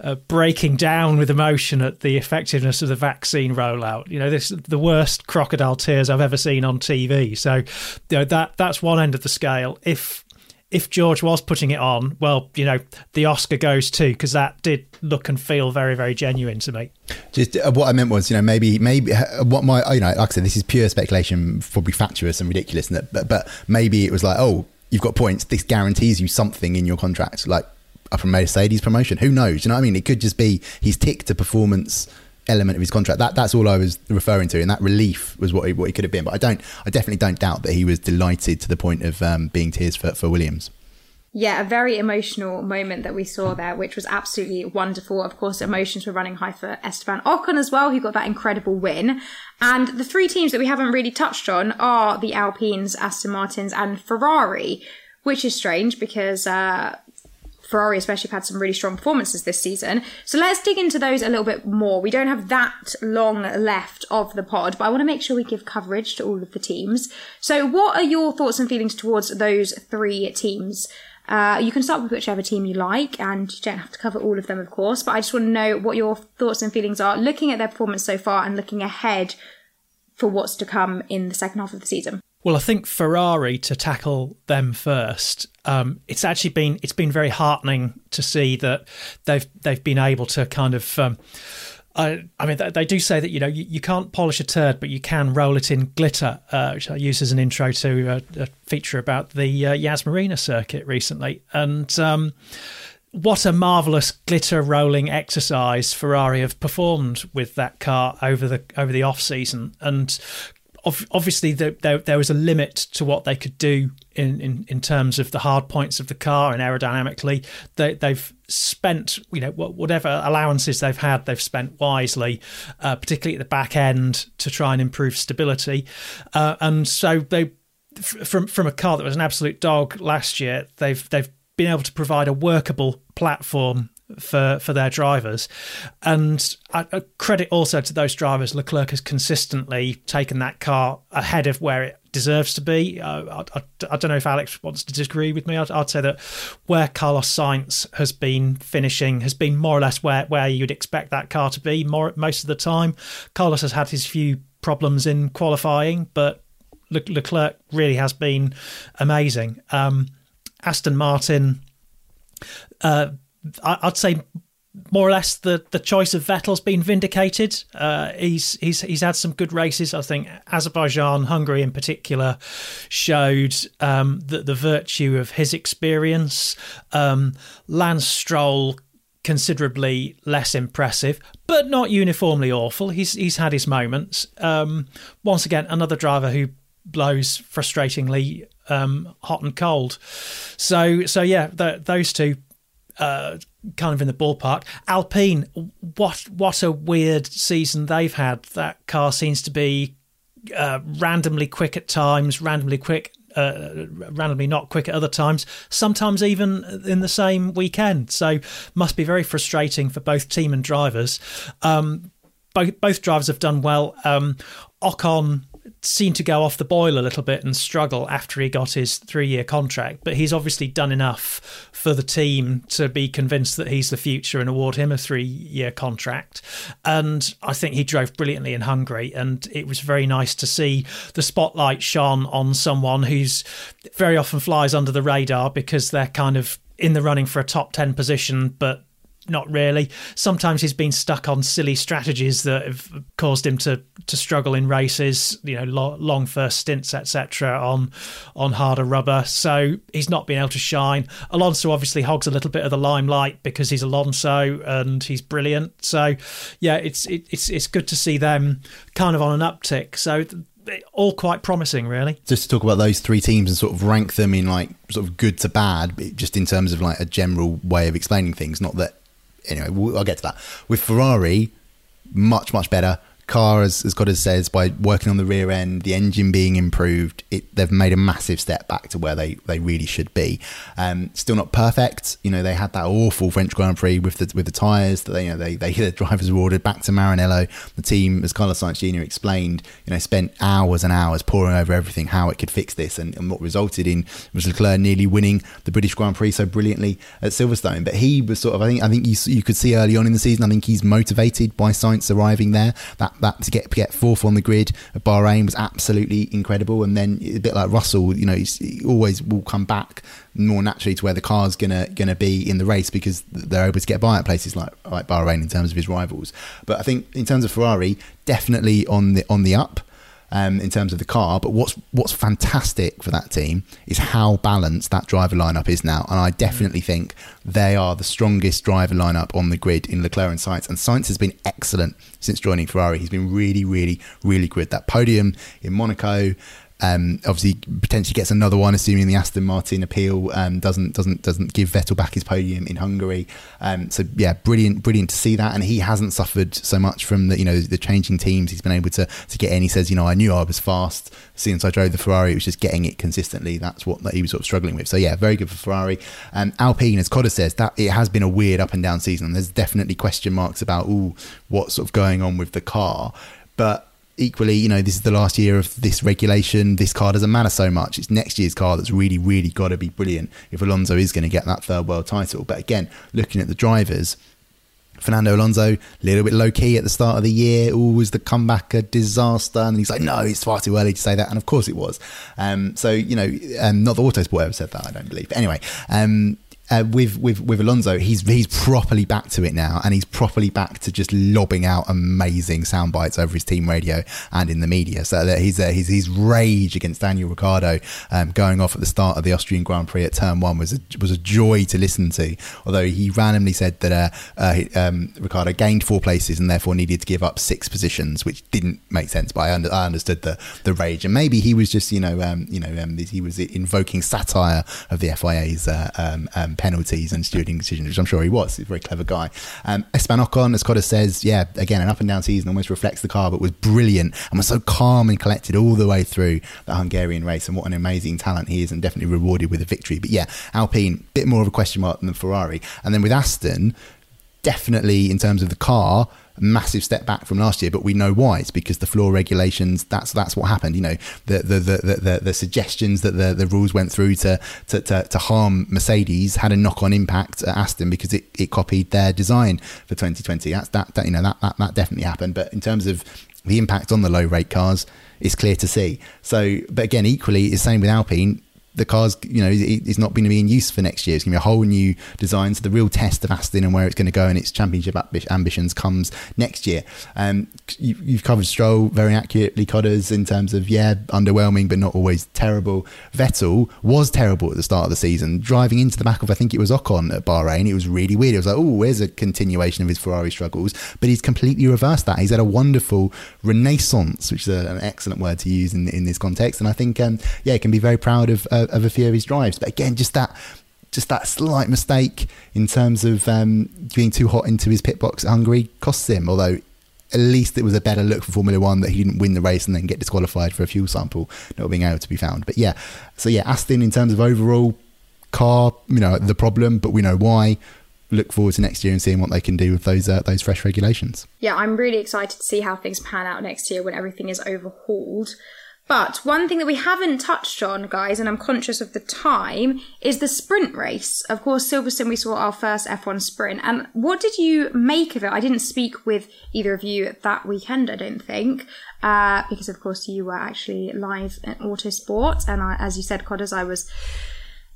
uh, breaking down with emotion at the effectiveness of the vaccine rollout. You know, this the worst crocodile tears I've ever seen on TV. So, you know, that that's one end of the scale. If if George was putting it on, well, you know, the Oscar goes too because that did look and feel very, very genuine to me. Just uh, what I meant was, you know, maybe, maybe uh, what my, you know, like I said, this is pure speculation, probably fatuous and ridiculous, and but, but maybe it was like, oh, you've got points. This guarantees you something in your contract, like a Mercedes promotion. Who knows? You know what I mean? It could just be he's ticked a performance element of his contract. That that's all I was referring to, and that relief was what he, what he could have been. But I don't, I definitely don't doubt that he was delighted to the point of um, being tears for for Williams. Yeah, a very emotional moment that we saw there, which was absolutely wonderful. Of course, emotions were running high for Esteban Ocon as well, who got that incredible win. And the three teams that we haven't really touched on are the Alpines, Aston Martins, and Ferrari, which is strange because uh, Ferrari especially have had some really strong performances this season. So let's dig into those a little bit more. We don't have that long left of the pod, but I want to make sure we give coverage to all of the teams. So what are your thoughts and feelings towards those three teams? Uh, you can start with whichever team you like, and you don't have to cover all of them, of course. But I just want to know what your thoughts and feelings are looking at their performance so far and looking ahead for what's to come in the second half of the season. Well, I think Ferrari to tackle them first. Um, it's actually been it's been very heartening to see that they've they've been able to kind of. Um, I, I mean, they do say that you know you, you, can't polish a turd, but you can roll it in glitter, uh, which I used as an intro to a, a feature about the uh, Yas Marina circuit recently. And um, what a marvelous glitter rolling exercise Ferrari have performed with that car over the over the off season, and obviously the, there, there was a limit to what they could do in, in, in terms of the hard points of the car and aerodynamically. They, they've spent, you know, whatever allowances they've had, they've spent wisely, uh, particularly at the back end to try and improve stability. Uh, and so they, from from a car that was an absolute dog last year, they've they've been able to provide a workable platform for for their drivers. And I, credit also to those drivers. Leclerc has consistently taken that car ahead of where it deserves to be. Uh, I, I, I, don't know if Alex wants to disagree with me. I'd, I'd, say that where Carlos Sainz has been finishing has been more or less where, where you'd expect that car to be more most of the time. Carlos has had his few problems in qualifying, but Le- Leclerc really has been amazing. Um, Aston Martin. Uh, I'd say more or less the, the choice of Vettel's been vindicated. Uh, he's he's he's had some good races. I think Azerbaijan, Hungary in particular, showed um, the, the virtue of his experience. Um, Lance Stroll considerably less impressive, but not uniformly awful. He's he's had his moments. Um, once again, another driver who blows frustratingly um, hot and cold. So so yeah, those two uh, kind of in the ballpark. Alpine, what what a weird season they've had. That car seems to be uh, randomly quick at times, randomly quick, uh, randomly not quick at other times. Sometimes even in the same weekend. So must be very frustrating for both team and drivers. Um, both both drivers have done well. Um, Ocon seemed to go off the boil a little bit and struggle after he got his three year contract, but he's obviously done enough for the team to be convinced that he's the future and award him a three year contract. And I think he drove brilliantly in Hungary, and it was very nice to see the spotlight shone on someone who's very often flies under the radar because they're kind of in the running for a top 10 position, but not really. Sometimes he's been stuck on silly strategies that have caused him to to struggle in races. You know, lo- long first stints, etc. On on harder rubber. So he's not been able to shine. Alonso obviously hogs a little bit of the limelight because he's Alonso and he's brilliant. So yeah, it's it, it's it's good to see them kind of on an uptick. So all quite promising, really. Just to talk about those three teams and sort of rank them in like sort of good to bad, just in terms of like a general way of explaining things. Not that anyway, I'll get to that. With Ferrari, much much better car, as, as Goddard says, by working on the rear end, the engine being improved, it, they've made a massive step back to where they, they really should be. Um, still not perfect. You know, they had that awful French Grand Prix with the with the tyres that they, you know, they, they the drivers were ordered back to Maranello. The team, as Carlos Sainz Jr. explained, you know, spent hours and hours poring over everything, how it could fix this, and, and what resulted in was Leclerc nearly winning the British Grand Prix so brilliantly at Silverstone. But he was sort of, I think, I think you, you could see early on in the season, I think he's motivated by Sainz arriving there. That that to get get fourth on the grid at Bahrain was absolutely incredible. And then a bit like Russell, you know, he always will come back more naturally to where the car's gonna gonna be in the race because they're able to get by at places like like Bahrain in terms of his rivals. But I think in terms of Ferrari, definitely on the on the up um, in terms of the car. But what's what's fantastic for that team is how balanced that driver lineup is now, and I definitely think they are the strongest driver lineup on the grid in Leclerc and Sainz. And Sainz has been excellent since joining Ferrari. He's been really, really, really good. That podium in Monaco. Um, obviously, potentially gets another one, assuming the Aston Martin appeal um, doesn't doesn't doesn't give Vettel back his podium in Hungary. Um, so yeah, brilliant, brilliant to see that, and he hasn't suffered so much from the you know the changing teams. He's been able to to get in. He says, you know, I knew I was fast since I drove the Ferrari. It was just getting it consistently. That's what he was sort of struggling with. So yeah, very good for Ferrari. Um, Alpine, as Cotter says, that it has been a weird up and down season. There's definitely question marks about all what's sort of going on with the car, but equally, you know, this is the last year of this regulation. This car doesn't matter so much. It's next year's car that's really, really got to be brilliant if Alonso is going to get that third world title. But again, looking at the drivers, Fernando Alonso, a little bit low key at the start of the year. always the comeback a disaster? And he's like, no, it's far too early to say that. And of course it was. Um, so, you know, um, not the Autosport ever said that, I don't believe. But anyway, um, uh, with with with Alonso, he's he's properly back to it now, and he's properly back to just lobbing out amazing sound bites over his team radio and in the media. So that he's uh, his his rage against Daniel Ricciardo um, going off at the start of the Austrian Grand Prix at Turn One was a, was a joy to listen to. Although he randomly said that uh, uh, um, Ricciardo gained four places and therefore needed to give up six positions, which didn't make sense. But I, under, I understood the the rage, and maybe he was just you know um, you know um, he was invoking satire of the FIA's uh, um, um, penalties and stewarding decisions, which I'm sure he was. He's a very clever guy. Um, Ocon, as Cotter says, yeah, again, an up and down season almost reflects the car, but was brilliant and was so calm and collected all the way through the Hungarian race. And what an amazing talent he is, and definitely rewarded with a victory. But yeah, Alpine, bit more of a question mark than Ferrari. And then with Aston, definitely in terms of the car, massive step back from last year, but we know why. It's because the floor regulations. That's that's what happened. You know, the the the the, the suggestions that the, the rules went through to, to to, to harm Mercedes had a knock on impact at Aston because it, it copied their design for 2020. That's that, that you know that, that that definitely happened. But in terms of the impact on the low rake cars, it's clear to see. So, but again, equally, it's same with Alpine the car's you know is not going to be in use for next year. It's going to be a whole new design. So the real test of Aston and where it's going to go and its championship ambitions comes next year. Um, you, have covered Stroll very accurately, Codders, in terms of yeah, underwhelming but not always terrible. Vettel was terrible at the start of the season, driving into the back of I think it was Ocon at Bahrain. It was really weird. It was like oh, where's a continuation of his Ferrari struggles? But he's completely reversed that. He's had a wonderful renaissance, which is a, an excellent word to use in in this context. And I think um, yeah, he can be very proud of. Uh, of a few of his drives. But again, just that just that slight mistake in terms of um, being too hot into his pit box at Hungary costs him. Although at least it was a better look for Formula One that he didn't win the race and then get disqualified for a fuel sample not being able to be found. But yeah, so yeah, Aston in terms of overall car, you know, the problem, but we know why. Look forward to next year and seeing what they can do with those uh, those fresh regulations. Yeah, I'm really excited to see how things pan out next year when everything is overhauled. But one thing that we haven't touched on, guys, and I'm conscious of the time, is the sprint race. Of course, Silverstone, we saw our first F1 sprint. And what did you make of it? I didn't speak with either of you that weekend, I don't think, uh, because of course you were actually live at Autosport. And I, as you said, Codders, I was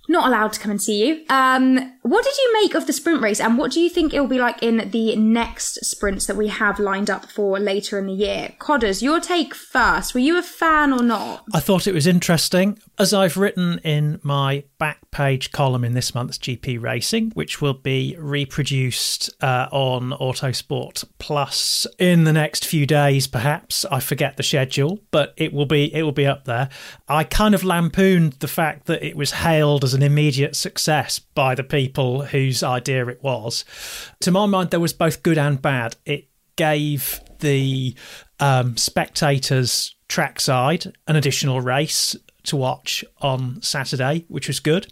not allowed to come and see you. Um, what did you make of the sprint race, and what do you think it will be like in the next sprints that we have lined up for later in the year? Codders, your take first. Were you a fan or not? I thought it was interesting. As I've written in my back page column in this month's GP Racing, which will be reproduced uh, on Autosport Plus in the next few days, perhaps. I forget the schedule, but it will be it will be up there. I kind of lampooned the fact that it was hailed as an immediate success by the people whose idea it was. To my mind, there was both good and bad. It gave the um, spectators trackside an additional race to watch on Saturday, which was good.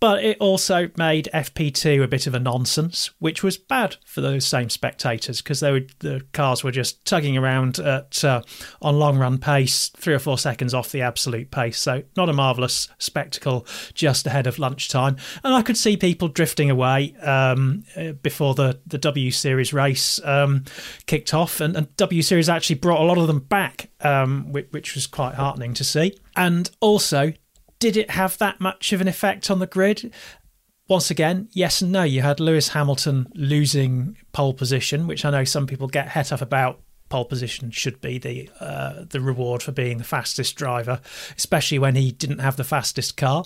But it also made FP2 a bit of a nonsense, which was bad for those same spectators because the cars were just tugging around at uh, on long run pace, three or four seconds off the absolute pace. So not a marvelous spectacle just ahead of lunchtime. And I could see people drifting away um, uh, before the the W Series race um, kicked off, and, and, W Series actually brought a lot of them back, um, which, which was quite heartening to see. And also did it have that much of an effect on the grid? Once again, yes and no. You had Lewis Hamilton losing pole position, which I know some people get het up about. Pole position should be the uh, the reward for being the fastest driver, especially when he didn't have the fastest car.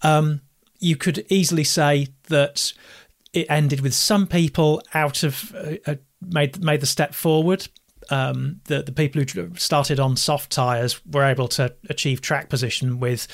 Um, you could easily say that it ended with some people out of uh, uh made made the step forward um, the the people who started on soft tires were able to achieve track position with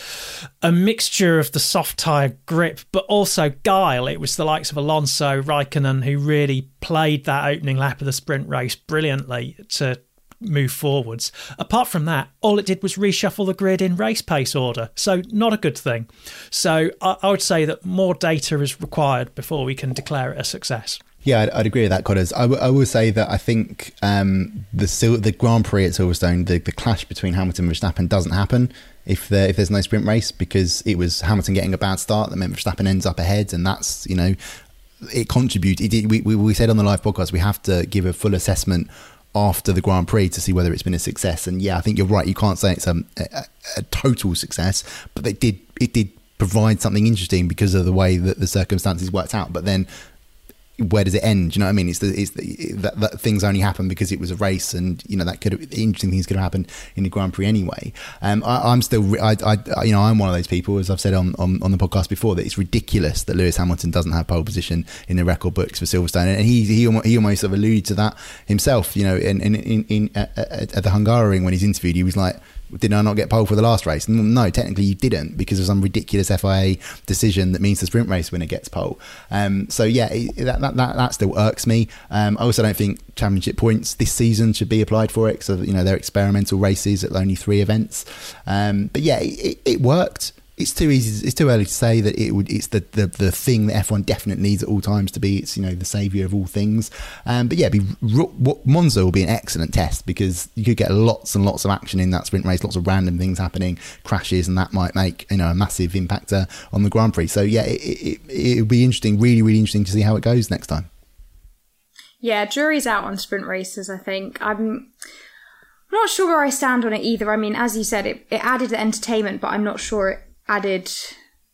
a mixture of the soft tire grip, but also guile. It was the likes of Alonso, Raikkonen who really played that opening lap of the sprint race brilliantly to move forwards. Apart from that, all it did was reshuffle the grid in race pace order, so not a good thing. So I, I would say that more data is required before we can declare it a success. Yeah, I'd, I'd, agree with that, Codders. I, w- I will say that I think um, the Sil- the Grand Prix at Silverstone, the, the clash between Hamilton and Verstappen doesn't happen if there, if there's no sprint race because it was Hamilton getting a bad start that meant Verstappen ends up ahead, and that's you know it contributed. It, we, we we said on the live podcast we have to give a full assessment after the Grand Prix to see whether it's been a success. And yeah, I think you're right. You can't say it's a, a, a total success, but it did it did provide something interesting because of the way that the circumstances worked out. But then where does it end? You know what I mean? It's the, it's the, that, that things only happen because it was a race, and you know that could have, interesting things could have happened in the Grand Prix anyway. Um, I, am still, I, I, you know, I'm one of those people, as I've said on, on, on the podcast before, that it's ridiculous that Lewis Hamilton doesn't have pole position in the record books for Silverstone, and he he, he almost sort of alluded to that himself. You know, in in in, in at, at the Hungaroring when he's interviewed, he was like did I not get pole for the last race? No, technically you didn't because of some ridiculous FIA decision that means the sprint race winner gets pole. Um, so yeah, that, that, that, that, still irks me. Um, I also don't think championship points this season should be applied for it. So you know they're experimental races at only three events. Um, but yeah, it, it worked it's too easy. It's too early to say that it would. It's the, the, the thing that F1 definitely needs at all times to be. It's you know the savior of all things. Um, but yeah, be, Monza will be an excellent test because you could get lots and lots of action in that sprint race, lots of random things happening, crashes, and that might make you know a massive impact on the Grand Prix. So yeah, it, it, it would be interesting, really, really interesting to see how it goes next time. Yeah, jury's out on sprint races. I think I'm. I'm not sure where I stand on it either. I mean, as you said, it, it added the entertainment, but I'm not sure it added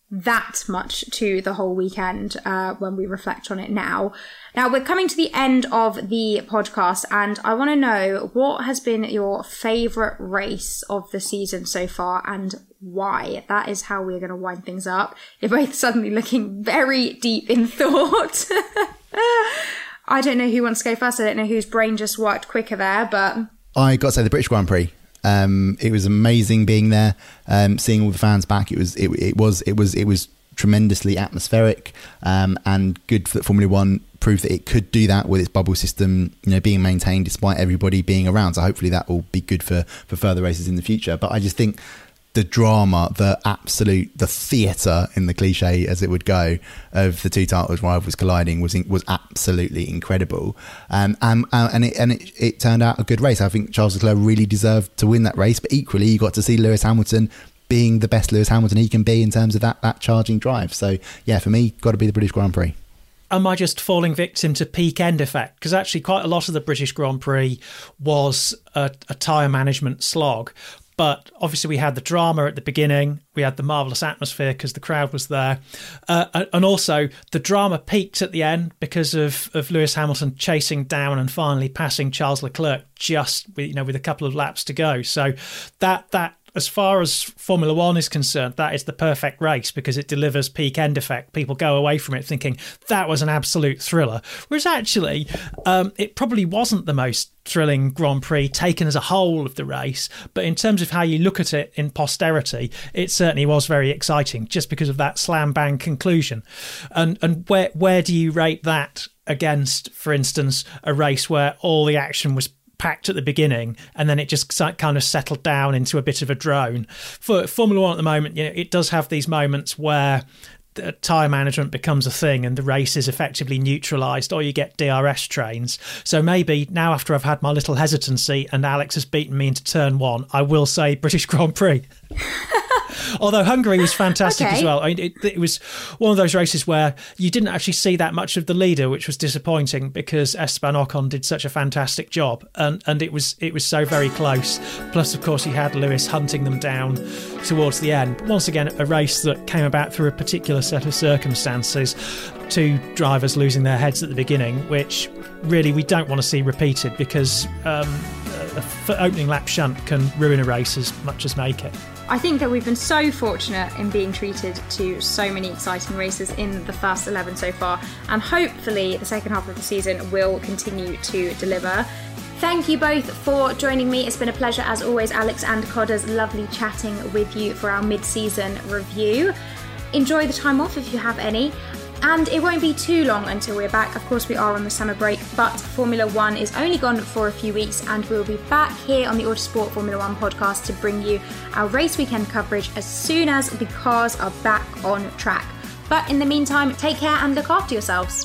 that much to the whole weekend uh, when we reflect on it now. Now, we're coming to the end of the podcast, and I want to know what has been your favourite race of the season so far and why. That is how we're going to wind things up. You're both suddenly looking very deep in thought. I don't know who wants to go first. I don't know whose brain just worked quicker there, but. I got to say the British Grand Prix. Um, it was amazing being there, um, seeing all the fans back. It was it, it was it was it was tremendously atmospheric um, and good that Formula One proved that it could do that with its bubble system, you know, being maintained despite everybody being around. So hopefully that will be good for for further races in the future. But I just think the drama, the absolute, the theatre in the cliche as it would go of the two titles rivals colliding was was absolutely incredible. Um, and and it and it, it turned out a good race. I think Charles Leclerc really deserved to win that race, but equally you got to see Lewis Hamilton being the best Lewis Hamilton he can be in terms of that that charging drive. So yeah, for me, got to be the British Grand Prix am I just falling victim to peak end effect? Because actually, quite a lot of the British Grand Prix was a, a tyre management slog. But obviously, we had the drama at the beginning. We had the marvelous atmosphere because the crowd was there, uh, and also the drama peaked at the end because of, of Lewis Hamilton chasing down and finally passing Charles Leclerc just with, you know with a couple of laps to go. So that that as far as Formula One is concerned, that is the perfect race because it delivers peak end effect. People go away from it thinking that was an absolute thriller. Whereas actually, um, it probably wasn't the most thrilling Grand Prix taken as a whole of the race. But in terms of how you look at it in posterity, it certainly was very exciting just because of that slam bang conclusion. And and where where do you rate that against, for instance, a race where all the action was packed at the beginning and then it just kind of settled down into a bit of a drone. For Formula One at the moment, you know, it does have these moments where tyre management becomes a thing and the race is effectively neutralised, or you get DRS trains. So maybe now, after I've had my little hesitancy and Alex has beaten me into turn one, I will say British Grand Prix. Although Hungary was fantastic okay. as well. I mean, it, it, was one of those races where you didn't actually see that much of the leader, which was disappointing because Esteban Ocon did such a fantastic job, and and it was it was so very close. Plus, of course, he had Lewis hunting them down towards the end. Once again, a race that came about through a particular set of circumstances. Two drivers losing their heads at the beginning, which really we don't want to see repeated because um, a opening lap shunt can ruin a race as much as make it. I think that we've been so fortunate in being treated to so many exciting races in the first 11 so far, and hopefully the second half of the season will continue to deliver. Thank you both for joining me. It's been a pleasure as always, Alex and Codders. Lovely chatting with you for our mid season review. Enjoy the time off if you have any. And it won't be too long until we're back. Of course, we are on the summer break, but Formula One is only gone for a few weeks, and we'll be back here on the Autosport Formula One podcast to bring you our race weekend coverage as soon as the cars are back on track. But in the meantime, take care and look after yourselves.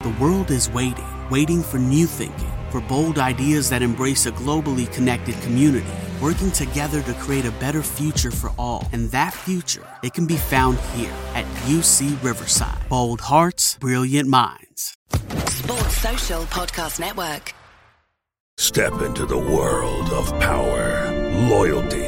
The world is waiting, waiting for new thinking, for bold ideas that embrace a globally connected community, working together to create a better future for all. And that future, it can be found here at UC Riverside. Bold hearts, brilliant minds. Sports Social Podcast Network. Step into the world of power, loyalty,